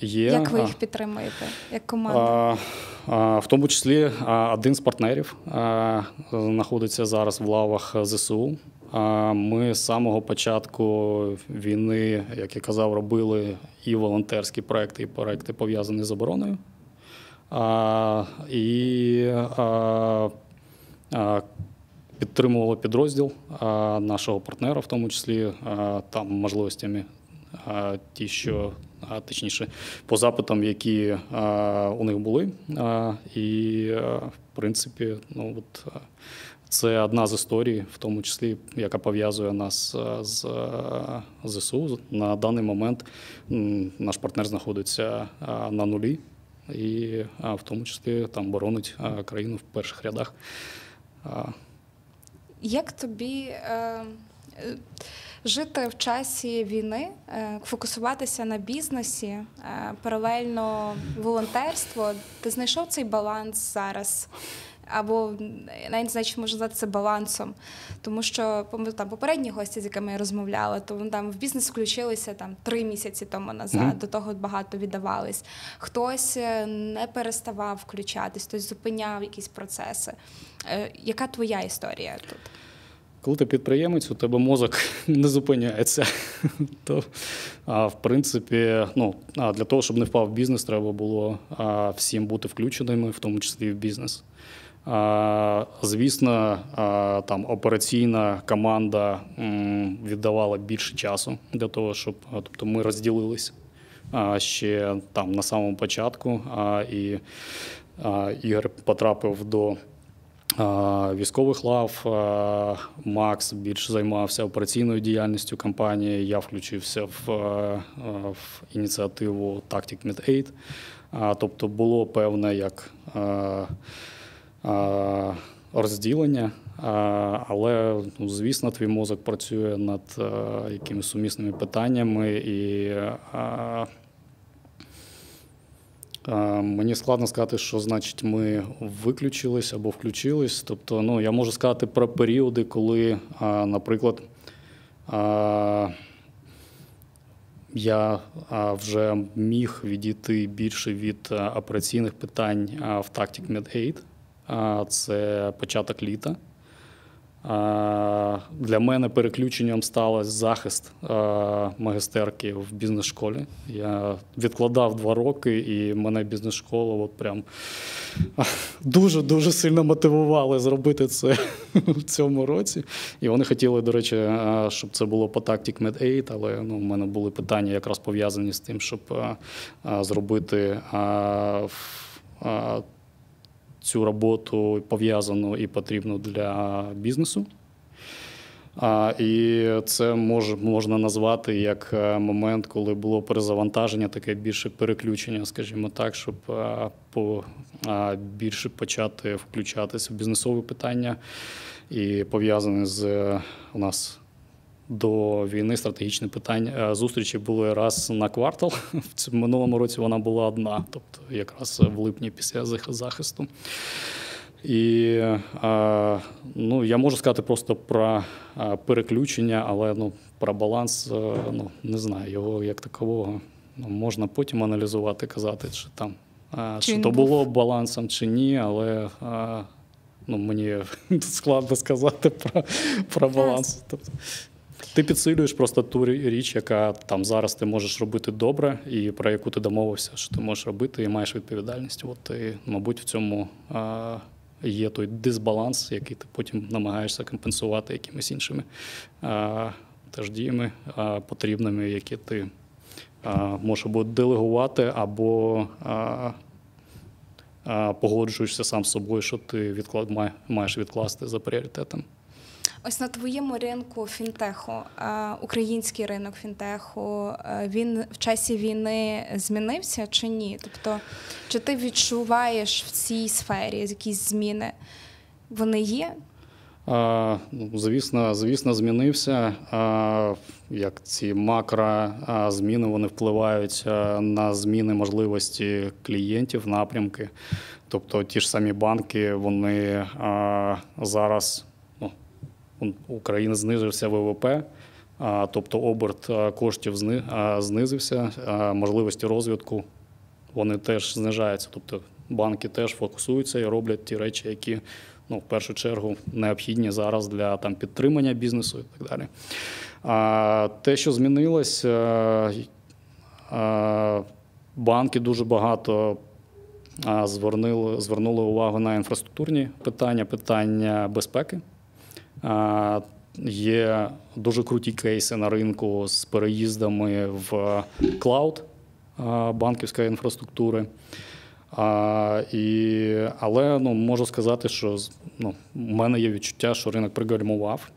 є. Як ви їх підтримуєте? Як команда? В тому числі один з партнерів знаходиться зараз в лавах ЗСУ. Ми з самого початку війни, як я казав, робили і волонтерські проекти, і проекти пов'язані з обороною. І підтримували підрозділ нашого партнера, в тому числі там можливостями, ті, що точніше, по запитам, які у них були. І, в принципі, ну от. Це одна з історій, в тому числі, яка пов'язує нас е, з е, ЗСУ. На даний момент наш партнер знаходиться е, на нулі, і в тому числі там боронить країну в перших рядах. Як тобі жити в часі війни, фокусуватися на бізнесі, паралельно волонтерство? Ти знайшов цей баланс зараз? Або навіть чи можна назвати це балансом, тому що там попередні гості, з якими я розмовляла, то вони там в бізнес включилися там три місяці тому назад. Mm-hmm. До того багато віддавались. Хтось е, не переставав включатись, хтось зупиняв якісь процеси. Е, яка твоя історія тут? Коли ти підприємець, у тебе мозок не зупиняється. То, а, в принципі, ну, для того, щоб не впав в бізнес, треба було а, всім бути включеними, в тому числі і в бізнес. Звісно, там операційна команда віддавала більше часу для того, щоб тобто ми розділилися ще там на самому початку. І Ігор потрапив до військових лав. Макс більше займався операційною діяльністю компанії. Я включився в, в ініціативу Tactic Med 8. Тобто було певне як розділення, але, ну, звісно, твій мозок працює над якимись сумісними питаннями і. Мені складно сказати, що значить ми виключились або включились. Тобто, ну я можу сказати про періоди, коли, наприклад, я вже міг відійти більше від операційних питань в Tactic Med 8 це початок літа. Для мене переключенням стало захист магистерки в бізнес-школі. Я відкладав два роки, і мене бізнес-школа от прям дуже-дуже сильно мотивували зробити це в цьому році. І вони хотіли, до речі, щоб це було по Tactic Med 8, але ну, в мене були питання якраз пов'язані з тим, щоб зробити цю роботу пов'язану і потрібну для бізнесу. А, І це мож, можна назвати як е, момент, коли було перезавантаження, таке більше переключення, скажімо так, щоб а, по, а, більше почати включатися в бізнесові питання і пов'язані з у нас. До війни стратегічні питання зустрічі були раз на квартал. В минулому році вона була одна, тобто якраз в липні після захисту. І ну, я можу сказати просто про переключення, але ну, про баланс ну, не знаю, його як такового ну, можна потім аналізувати, казати, чи там чи, чи то було балансом, чи ні, але ну, мені складно сказати про про баланс. Ти підсилюєш просто ту річ, яка там зараз ти можеш робити добре, і про яку ти домовився, що ти можеш робити, і маєш відповідальність. От ти, мабуть, в цьому є той дисбаланс, який ти потім намагаєшся компенсувати якимись іншими а, теж діями а, потрібними, які ти а, можеш або делегувати, або а, а, погоджуєшся сам з собою, що ти відклад, маєш відкласти за пріоритетом. Ось на твоєму ринку фінтеху, український ринок фінтеху, він в часі війни змінився чи ні? Тобто, чи ти відчуваєш в цій сфері якісь зміни? Вони є? А, ну, Звісно, звісно, змінився. А, Як ці макро зміни вони впливають на зміни можливості клієнтів, напрямки. Тобто ті ж самі банки, вони а, зараз України знизився ВВП, тобто оберт коштів знизився, можливості розвитку вони теж знижаються. Тобто банки теж фокусуються і роблять ті речі, які ну, в першу чергу необхідні зараз для там, підтримання бізнесу і так далі. А те, що змінилось, банки дуже багато звернули, звернули увагу на інфраструктурні питання, питання безпеки. Є дуже круті кейси на ринку з переїздами в клауд банківської інфраструктури. А, і, Але ну, можу сказати, що ну, в мене є відчуття, що ринок пригальмував.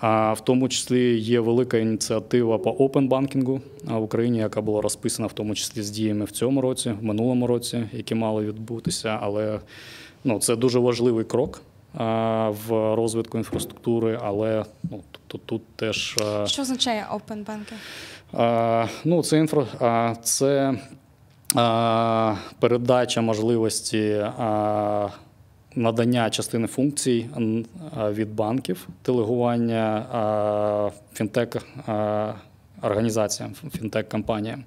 А, В тому числі є велика ініціатива по опенбанкінгу в Україні, яка була розписана в тому числі з діями в цьому році, в минулому році, які мали відбутися. Але ну, це дуже важливий крок в розвитку інфраструктури, але ну, тобто тут теж що означає Open Banking? Ну, це інфра це передача можливості надання частини функцій від банків, делегування фінтек організаціям, фінтек-компаніям.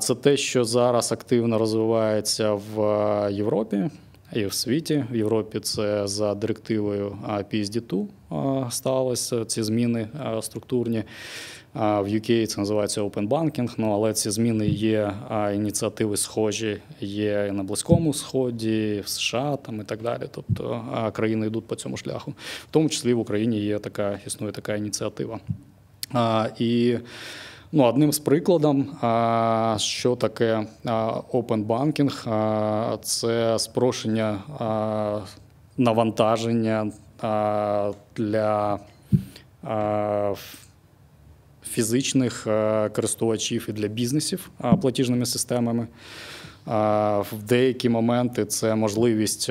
Це те, що зараз активно розвивається в Європі і в світі. В Європі це за директивою PSD2 сталося ці зміни структурні. В UK це називається Open Banking, ну але ці зміни є ініціативи схожі, є на Близькому Сході, в США там і так далі. Тобто країни йдуть по цьому шляху. В тому числі в Україні є така, існує така ініціатива. І Ну, Одним з прикладом, що таке open banking, це спрощення навантаження для фізичних користувачів і для бізнесів платіжними системами. В деякі моменти це можливість,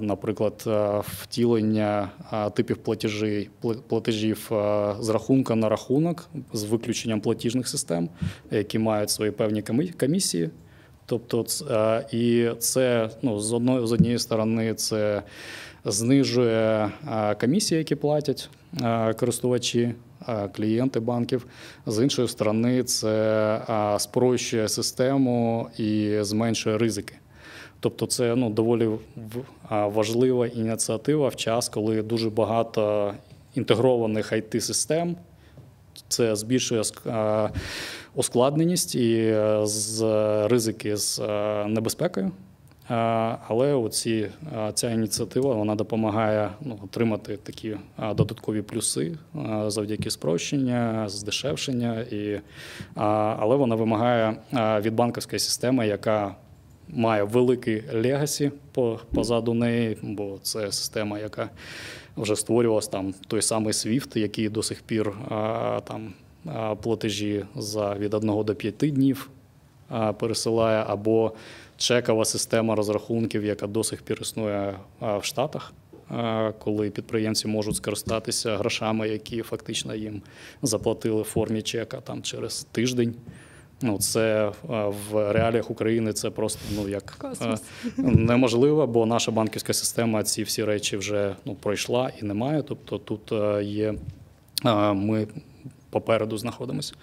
наприклад, втілення типів платежів платежів з рахунка на рахунок з виключенням платіжних систем, які мають свої певні комісії. Тобто, і це ну, з одної з однієї сторони, це знижує комісії, які платять користувачі клієнти банків. З іншої сторони, це спрощує систему і зменшує ризики. Тобто, це ну, доволі важлива ініціатива в час, коли дуже багато інтегрованих it систем це збільшує ускладненість і е, з ризики з е, небезпекою. Але оці, ця ініціатива вона допомагає ну, отримати такі додаткові плюси завдяки спрощення, здешевшення, і, але вона вимагає від банківської системи, яка має великий legacy позаду неї, бо це система, яка вже створювалась там той самий SWIFT, який до сих пір там платежі за від 1 до 5 днів пересилає, або чекова система розрахунків, яка до сих пір існує в Штатах. Коли підприємці можуть скористатися грошами, які фактично їм заплатили в формі чека там через тиждень. Ну, це в реаліях України це просто ну як Космос. неможливо, бо наша банківська система ці всі речі вже ну пройшла і немає. Тобто тут є ми попереду знаходимося.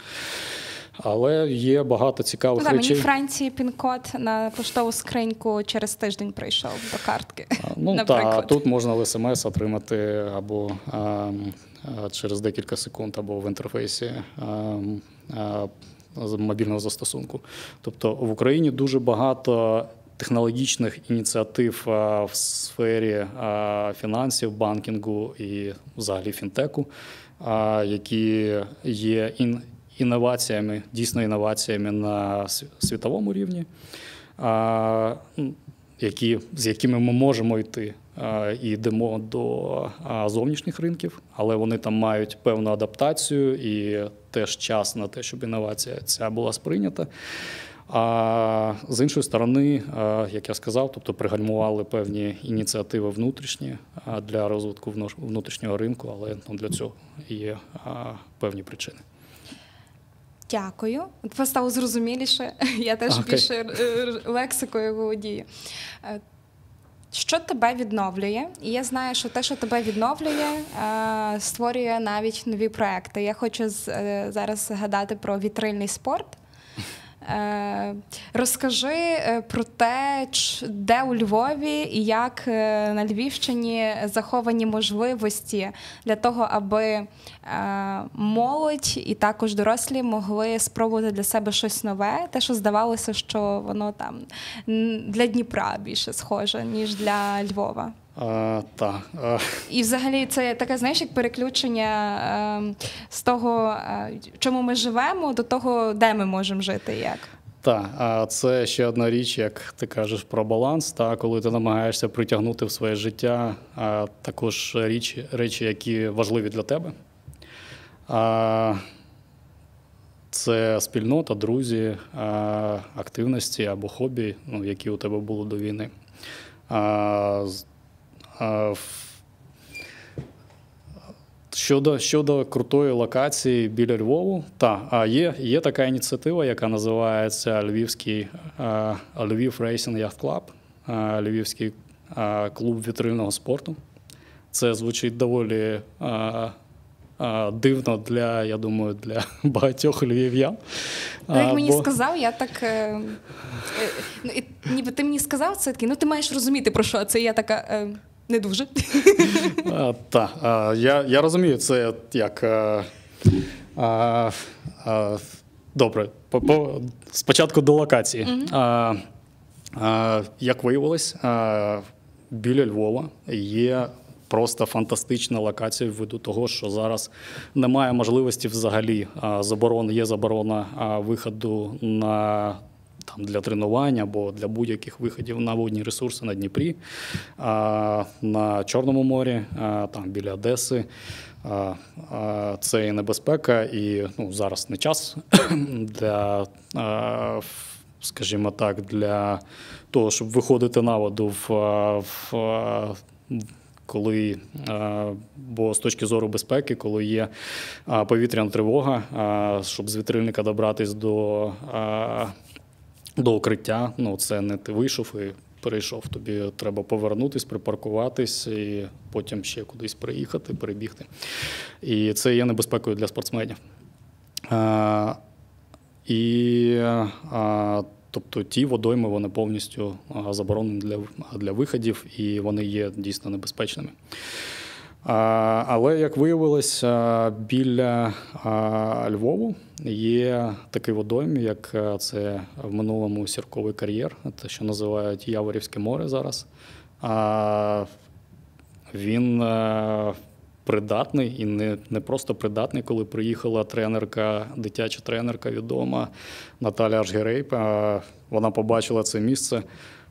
Але є багато цікавих ну, речей. Мені Франції пін-код на поштову скриньку через тиждень прийшов до картки. Ну так, тут можна в смс отримати або а, а, через декілька секунд, або в інтерфейсі а, а, мобільного застосунку. Тобто в Україні дуже багато. Технологічних ініціатив в сфері фінансів, банкінгу і взагалі фінтеку, які є інноваціями, дійсно інноваціями на світовому рівні, які, з якими ми можемо йти і йдемо до зовнішніх ринків, але вони там мають певну адаптацію і теж час на те, щоб інновація ця була сприйнята. А з іншої сторони, як я сказав, тобто пригальмували певні ініціативи внутрішні для розвитку внутрішнього ринку, але ну, для цього є певні причини. Дякую. Ви стало зрозуміліше. Я теж okay. більше е, лексикою володію. Е, що тебе відновлює? І я знаю, що те, що тебе відновлює, е, створює навіть нові проекти. Я хочу зараз згадати про вітрильний спорт. Е, розкажи е, про те, де у Львові і як е, на Львівщині заховані можливості для того, аби молодь і також дорослі могли спробувати для себе щось нове, те, що здавалося, що воно там для Дніпра більше схоже, ніж для Львова. А, та. І взагалі це таке, знаєш, як переключення е, з того, е, в чому ми живемо, до того, де ми можемо жити. як. Так, а це ще одна річ, як ти кажеш про баланс, та коли ти намагаєшся притягнути в своє життя а також речі, речі, які важливі для тебе. А, Це спільнота, друзі, а, активності або хобі, ну, які у тебе були до війни. А, Щодо щодо крутої локації біля Львову, та є є така ініціатива, яка називається Львівський Львів Рейсінг Yacht Club, Львівський клуб вітрильного спорту. Це звучить доволі дивно для, я думаю, для багатьох львів'ян. Як бо... мені сказав, я так. Е, е, ну, Ніби ти мені сказав це такий, ну ти маєш розуміти, про що це. Я така. Е, не дуже. Так, я я розумію, це як. А, Добре, по, по, спочатку до локації. А, а, Як виявилось, а, біля Львова є просто фантастична локація ввиду того, що зараз немає можливості взагалі заборони, є заборона виходу на там для тренування або для будь-яких виходів на водні ресурси на Дніпрі, на Чорному морі, там біля Одеси. Це і небезпека, і ну, зараз не час для, скажімо так, для того, щоб виходити на воду в. в коли, бо з точки зору безпеки, коли є повітряна тривога, щоб з вітрильника добратись до до укриття. Ну, це не ти вийшов і перейшов. Тобі треба повернутись, припаркуватись і потім ще кудись приїхати, перебігти. І це є небезпекою для спортсменів. А, І а, Тобто ті водойми вони повністю заборонені для для виходів і вони є дійсно небезпечними. Але як виявилось, біля Львову є такий водойм, як це в минулому сірковий кар'єр, те, що називають Яворівське море зараз. Він придатний і не не просто придатний, коли приїхала тренерка, дитяча тренерка відома Наталя Ашгерей. Вона побачила це місце.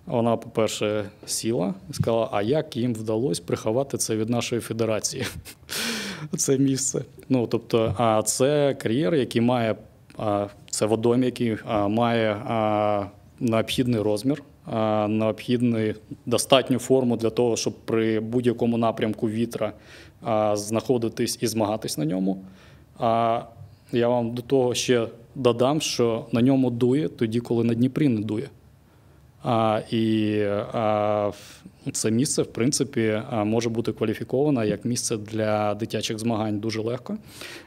Вона, по-перше, сіла і сказала: а як їм вдалося приховати це від нашої федерації? Це місце. Ну тобто, а це кар'єр, який має це водом, який має необхідний розмір, необхідну достатню форму для того, щоб при будь-якому напрямку вітра знаходитись і змагатись на ньому. А я вам до того ще додам, що на ньому дує тоді, коли на Дніпрі не дує. А, І а, це місце, в принципі, може бути кваліфіковано як місце для дитячих змагань дуже легко.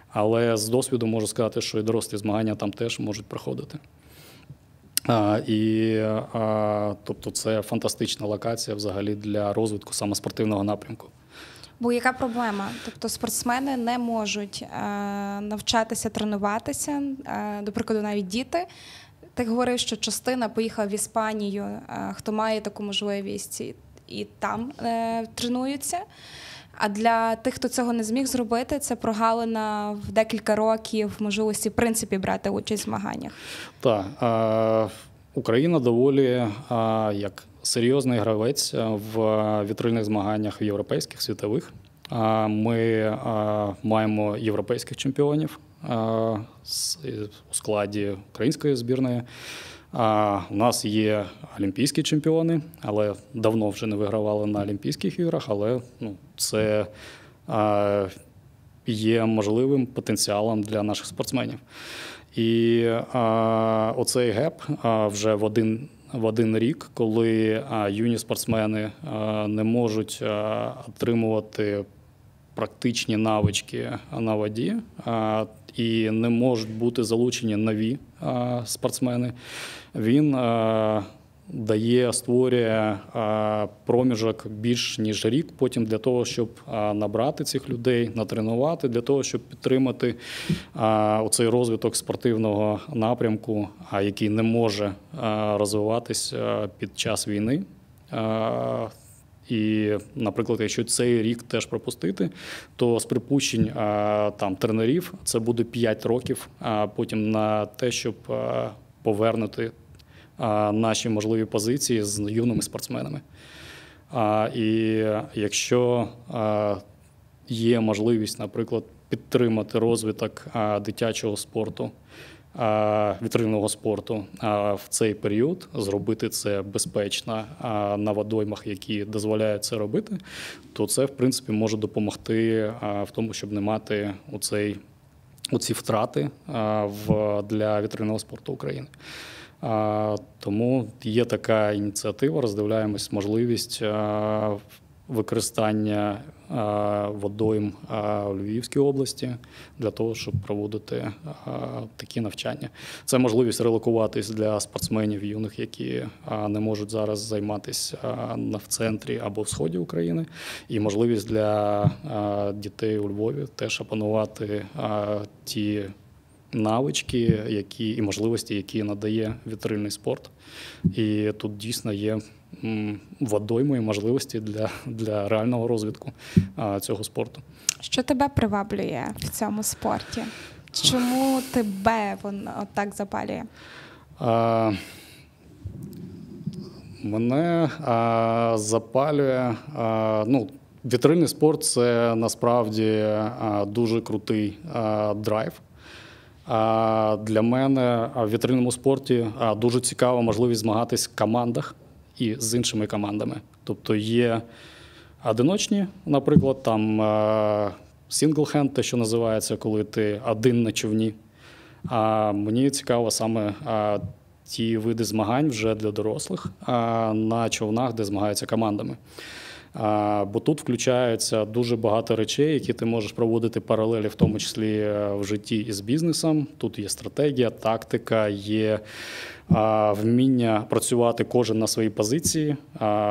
Але з досвіду можу сказати, що і дорослі змагання там теж можуть проходити. А, І а, тобто це фантастична локація взагалі для розвитку саме спортивного напрямку. Бо яка проблема? Тобто спортсмени не можуть е, навчатися тренуватися, е, до прикладу, навіть діти. Ти говорив, що частина поїхала в Іспанію, е, хто має таку можливість і там е, тренуються. А для тих, хто цього не зміг зробити, це прогалина в декілька років можливості в принципі брати участь в змаганнях. Так е, Україна доволі як серйозний гравець в вітрильних змаганнях в європейських світових. Ми маємо європейських чемпіонів у складі української збірної. У нас є олімпійські чемпіони, але давно вже не вигравали на Олімпійських іграх. Але ну, це є можливим потенціалом для наших спортсменів. І а, оцей геп а, вже в один в один рік, коли а, юні спортсмени а, не можуть а, отримувати практичні навички на воді а, і не можуть бути залучені нові спортсмени. Він дає, створює проміжок більш ніж рік, потім для того, щоб набрати цих людей, натренувати, для того, щоб підтримати оцей розвиток спортивного напрямку, який не може розвиватися під час війни. І, наприклад, якщо цей рік теж пропустити, то з припущень там тренерів це буде 5 років, а потім на те, щоб повернути наші можливі позиції з юними спортсменами. І якщо є можливість, наприклад, підтримати розвиток дитячого спорту, вітринного спорту в цей період, зробити це безпечно на водоймах, які дозволяють це робити, то це в принципі може допомогти в тому, щоб не мати оцей, оці втрати в для вітринного спорту України. Тому є така ініціатива. Роздивляємось можливість використання водойм у Львівській області для того, щоб проводити такі навчання. Це можливість релокуватись для спортсменів юних, які не можуть зараз займатися в центрі або в сході України, і можливість для дітей у Львові теж опанувати ті навички, які і можливості, які надає вітрильний спорт. І тут дійсно є водойми і можливості для, для реального розвитку цього спорту. Що тебе приваблює в цьому спорті? Чому тебе воно так запалює? А, Мене а, запалює. А, ну, Вітрильний спорт це насправді а, дуже крутий а, драйв. Для мене в вітрильному спорті дуже цікава можливість змагатись в командах і з іншими командами. Тобто є одиночні, наприклад, там single-hand, те, що називається, коли ти один на човні. А мені цікаво саме ті види змагань вже для дорослих на човнах, де змагаються командами. Бо тут включаються дуже багато речей, які ти можеш проводити паралелі, в тому числі е, в житті із бізнесом. Тут є стратегія, тактика, є вміння працювати кожен на своїй позиції,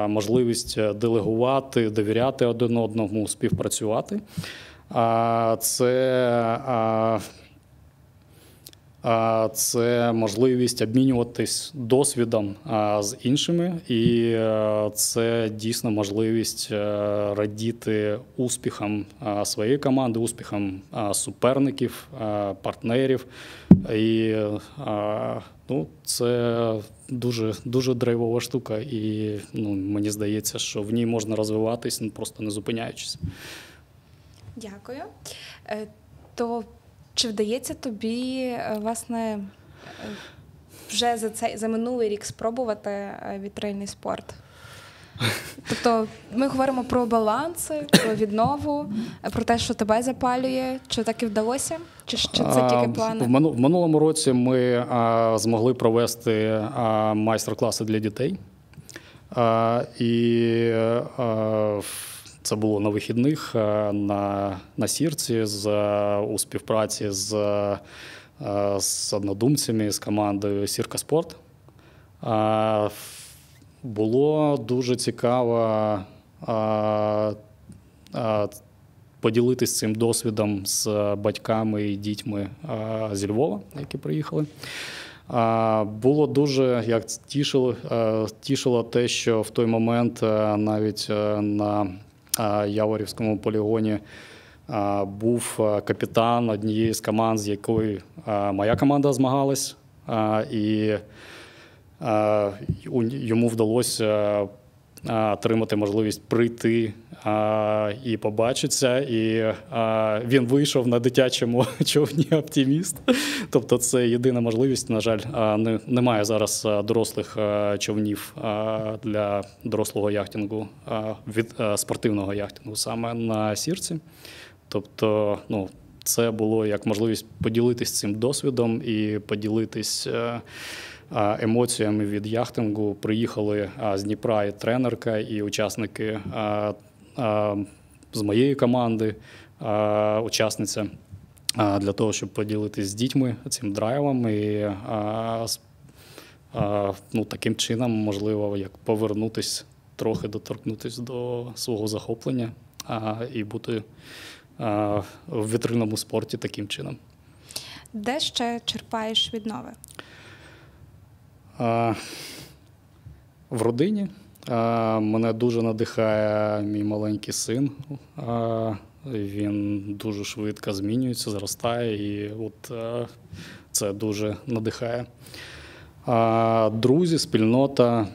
можливість е, делегувати, довіряти один одному, співпрацювати. Це це можливість обмінюватись досвідом з іншими, і е, це дійсно можливість е, радіти успіхам своєї команди, успіхам суперників, партнерів. І ну, це дуже дуже драйвова штука, і ну, мені здається, що в ній можна розвиватись, ну, просто не зупиняючись. Дякую. Е, то чи вдається тобі, е, власне, е, вже за цей за минулий рік спробувати вітрильний спорт? Тобто ми говоримо про баланси, про віднову, про те, що тебе запалює, чи так і вдалося, чи чи це тільки плани? В минулому році ми змогли провести майстер-класи для дітей. І це було на вихідних на на сірці з у співпраці з з однодумцями з командою Сірка Спорт. Було дуже цікаво поділитися цим досвідом з батьками і дітьми зі Львова, які приїхали. Було дуже як тішило, тішило те, що в той момент навіть на Яворівському полігоні був капітан однієї з команд, з якою моя команда змагалась, і йому вдалося отримати можливість прийти і побачитися. І він вийшов на дитячому човні оптиміст. Тобто, це єдина можливість. На жаль, немає зараз дорослих човнів для дорослого яхтингу від спортивного яхтингу саме на сірці. Тобто, ну. Це було як можливість поділитись цим досвідом і поділитись емоціями від яхтингу. Приїхали з Дніпра і тренерка, і учасники з моєї команди, учасниця для того, щоб поділитися з дітьми цим драйвом і ну, таким чином можливо як повернутися, трохи доторкнутися до свого захоплення і бути в вітрильному спорті таким чином. Де ще черпаєш віднови? В родині. Мене дуже надихає мій маленький син. Він дуже швидко змінюється, зростає, і от це дуже надихає. Друзі, спільнота,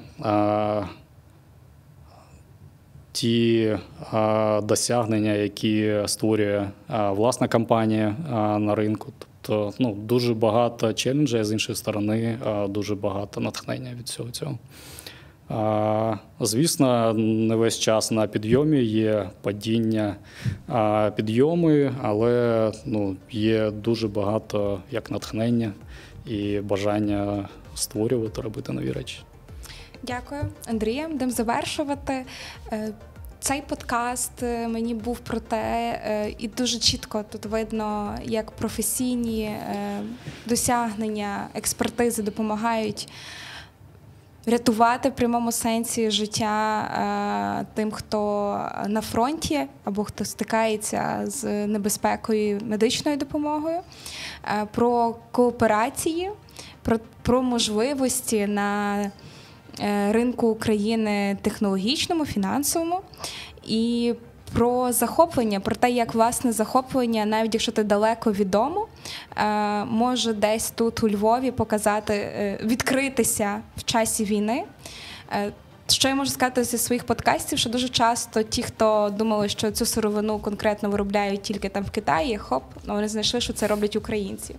ті досягнення, які створює власна компанія на ринку. Тобто ну, дуже багато челенджів, з іншої сторони, дуже багато натхнення від цього цього. Звісно, не весь час на підйомі є падіння підйоми, але ну, є дуже багато як натхнення і бажання створювати, робити нові речі. Дякую, Андрія. Будемо завершувати. Е, цей подкаст е, мені був про те, е, і дуже чітко тут видно, як професійні досягнення, експертизи допомагають рятувати в прямому сенсі життя е, тим, хто на фронті або хто стикається з небезпекою медичною допомогою, е, про кооперації, про, про можливості на е, ринку України технологічному, фінансовому і про захоплення, про те, як власне захоплення, навіть якщо ти далеко від дому, е, може десь тут у Львові показати, е, відкритися в часі війни. Е, що я можу сказати зі своїх подкастів, що дуже часто ті, хто думали, що цю сировину конкретно виробляють тільки там в Китаї, хоп, ну вони знайшли, що це роблять українці.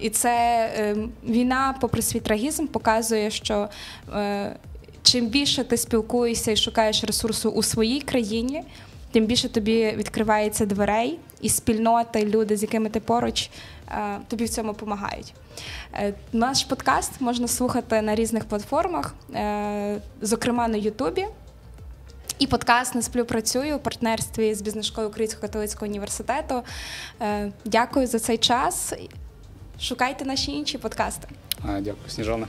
І це війна, попри свій трагізм, показує, що чим більше ти спілкуєшся і шукаєш ресурсу у своїй країні, тим більше тобі відкривається дверей і спільноти, люди, з якими ти поруч, е, тобі в цьому допомагають. Е, наш подкаст можна слухати на різних платформах, е, зокрема на Ютубі. І подкаст не сплю працюю у партнерстві з бізнес-школою Українського католицького університету. Дякую за цей час. Шукайте наші інші подкасти. Дякую, Сніжана.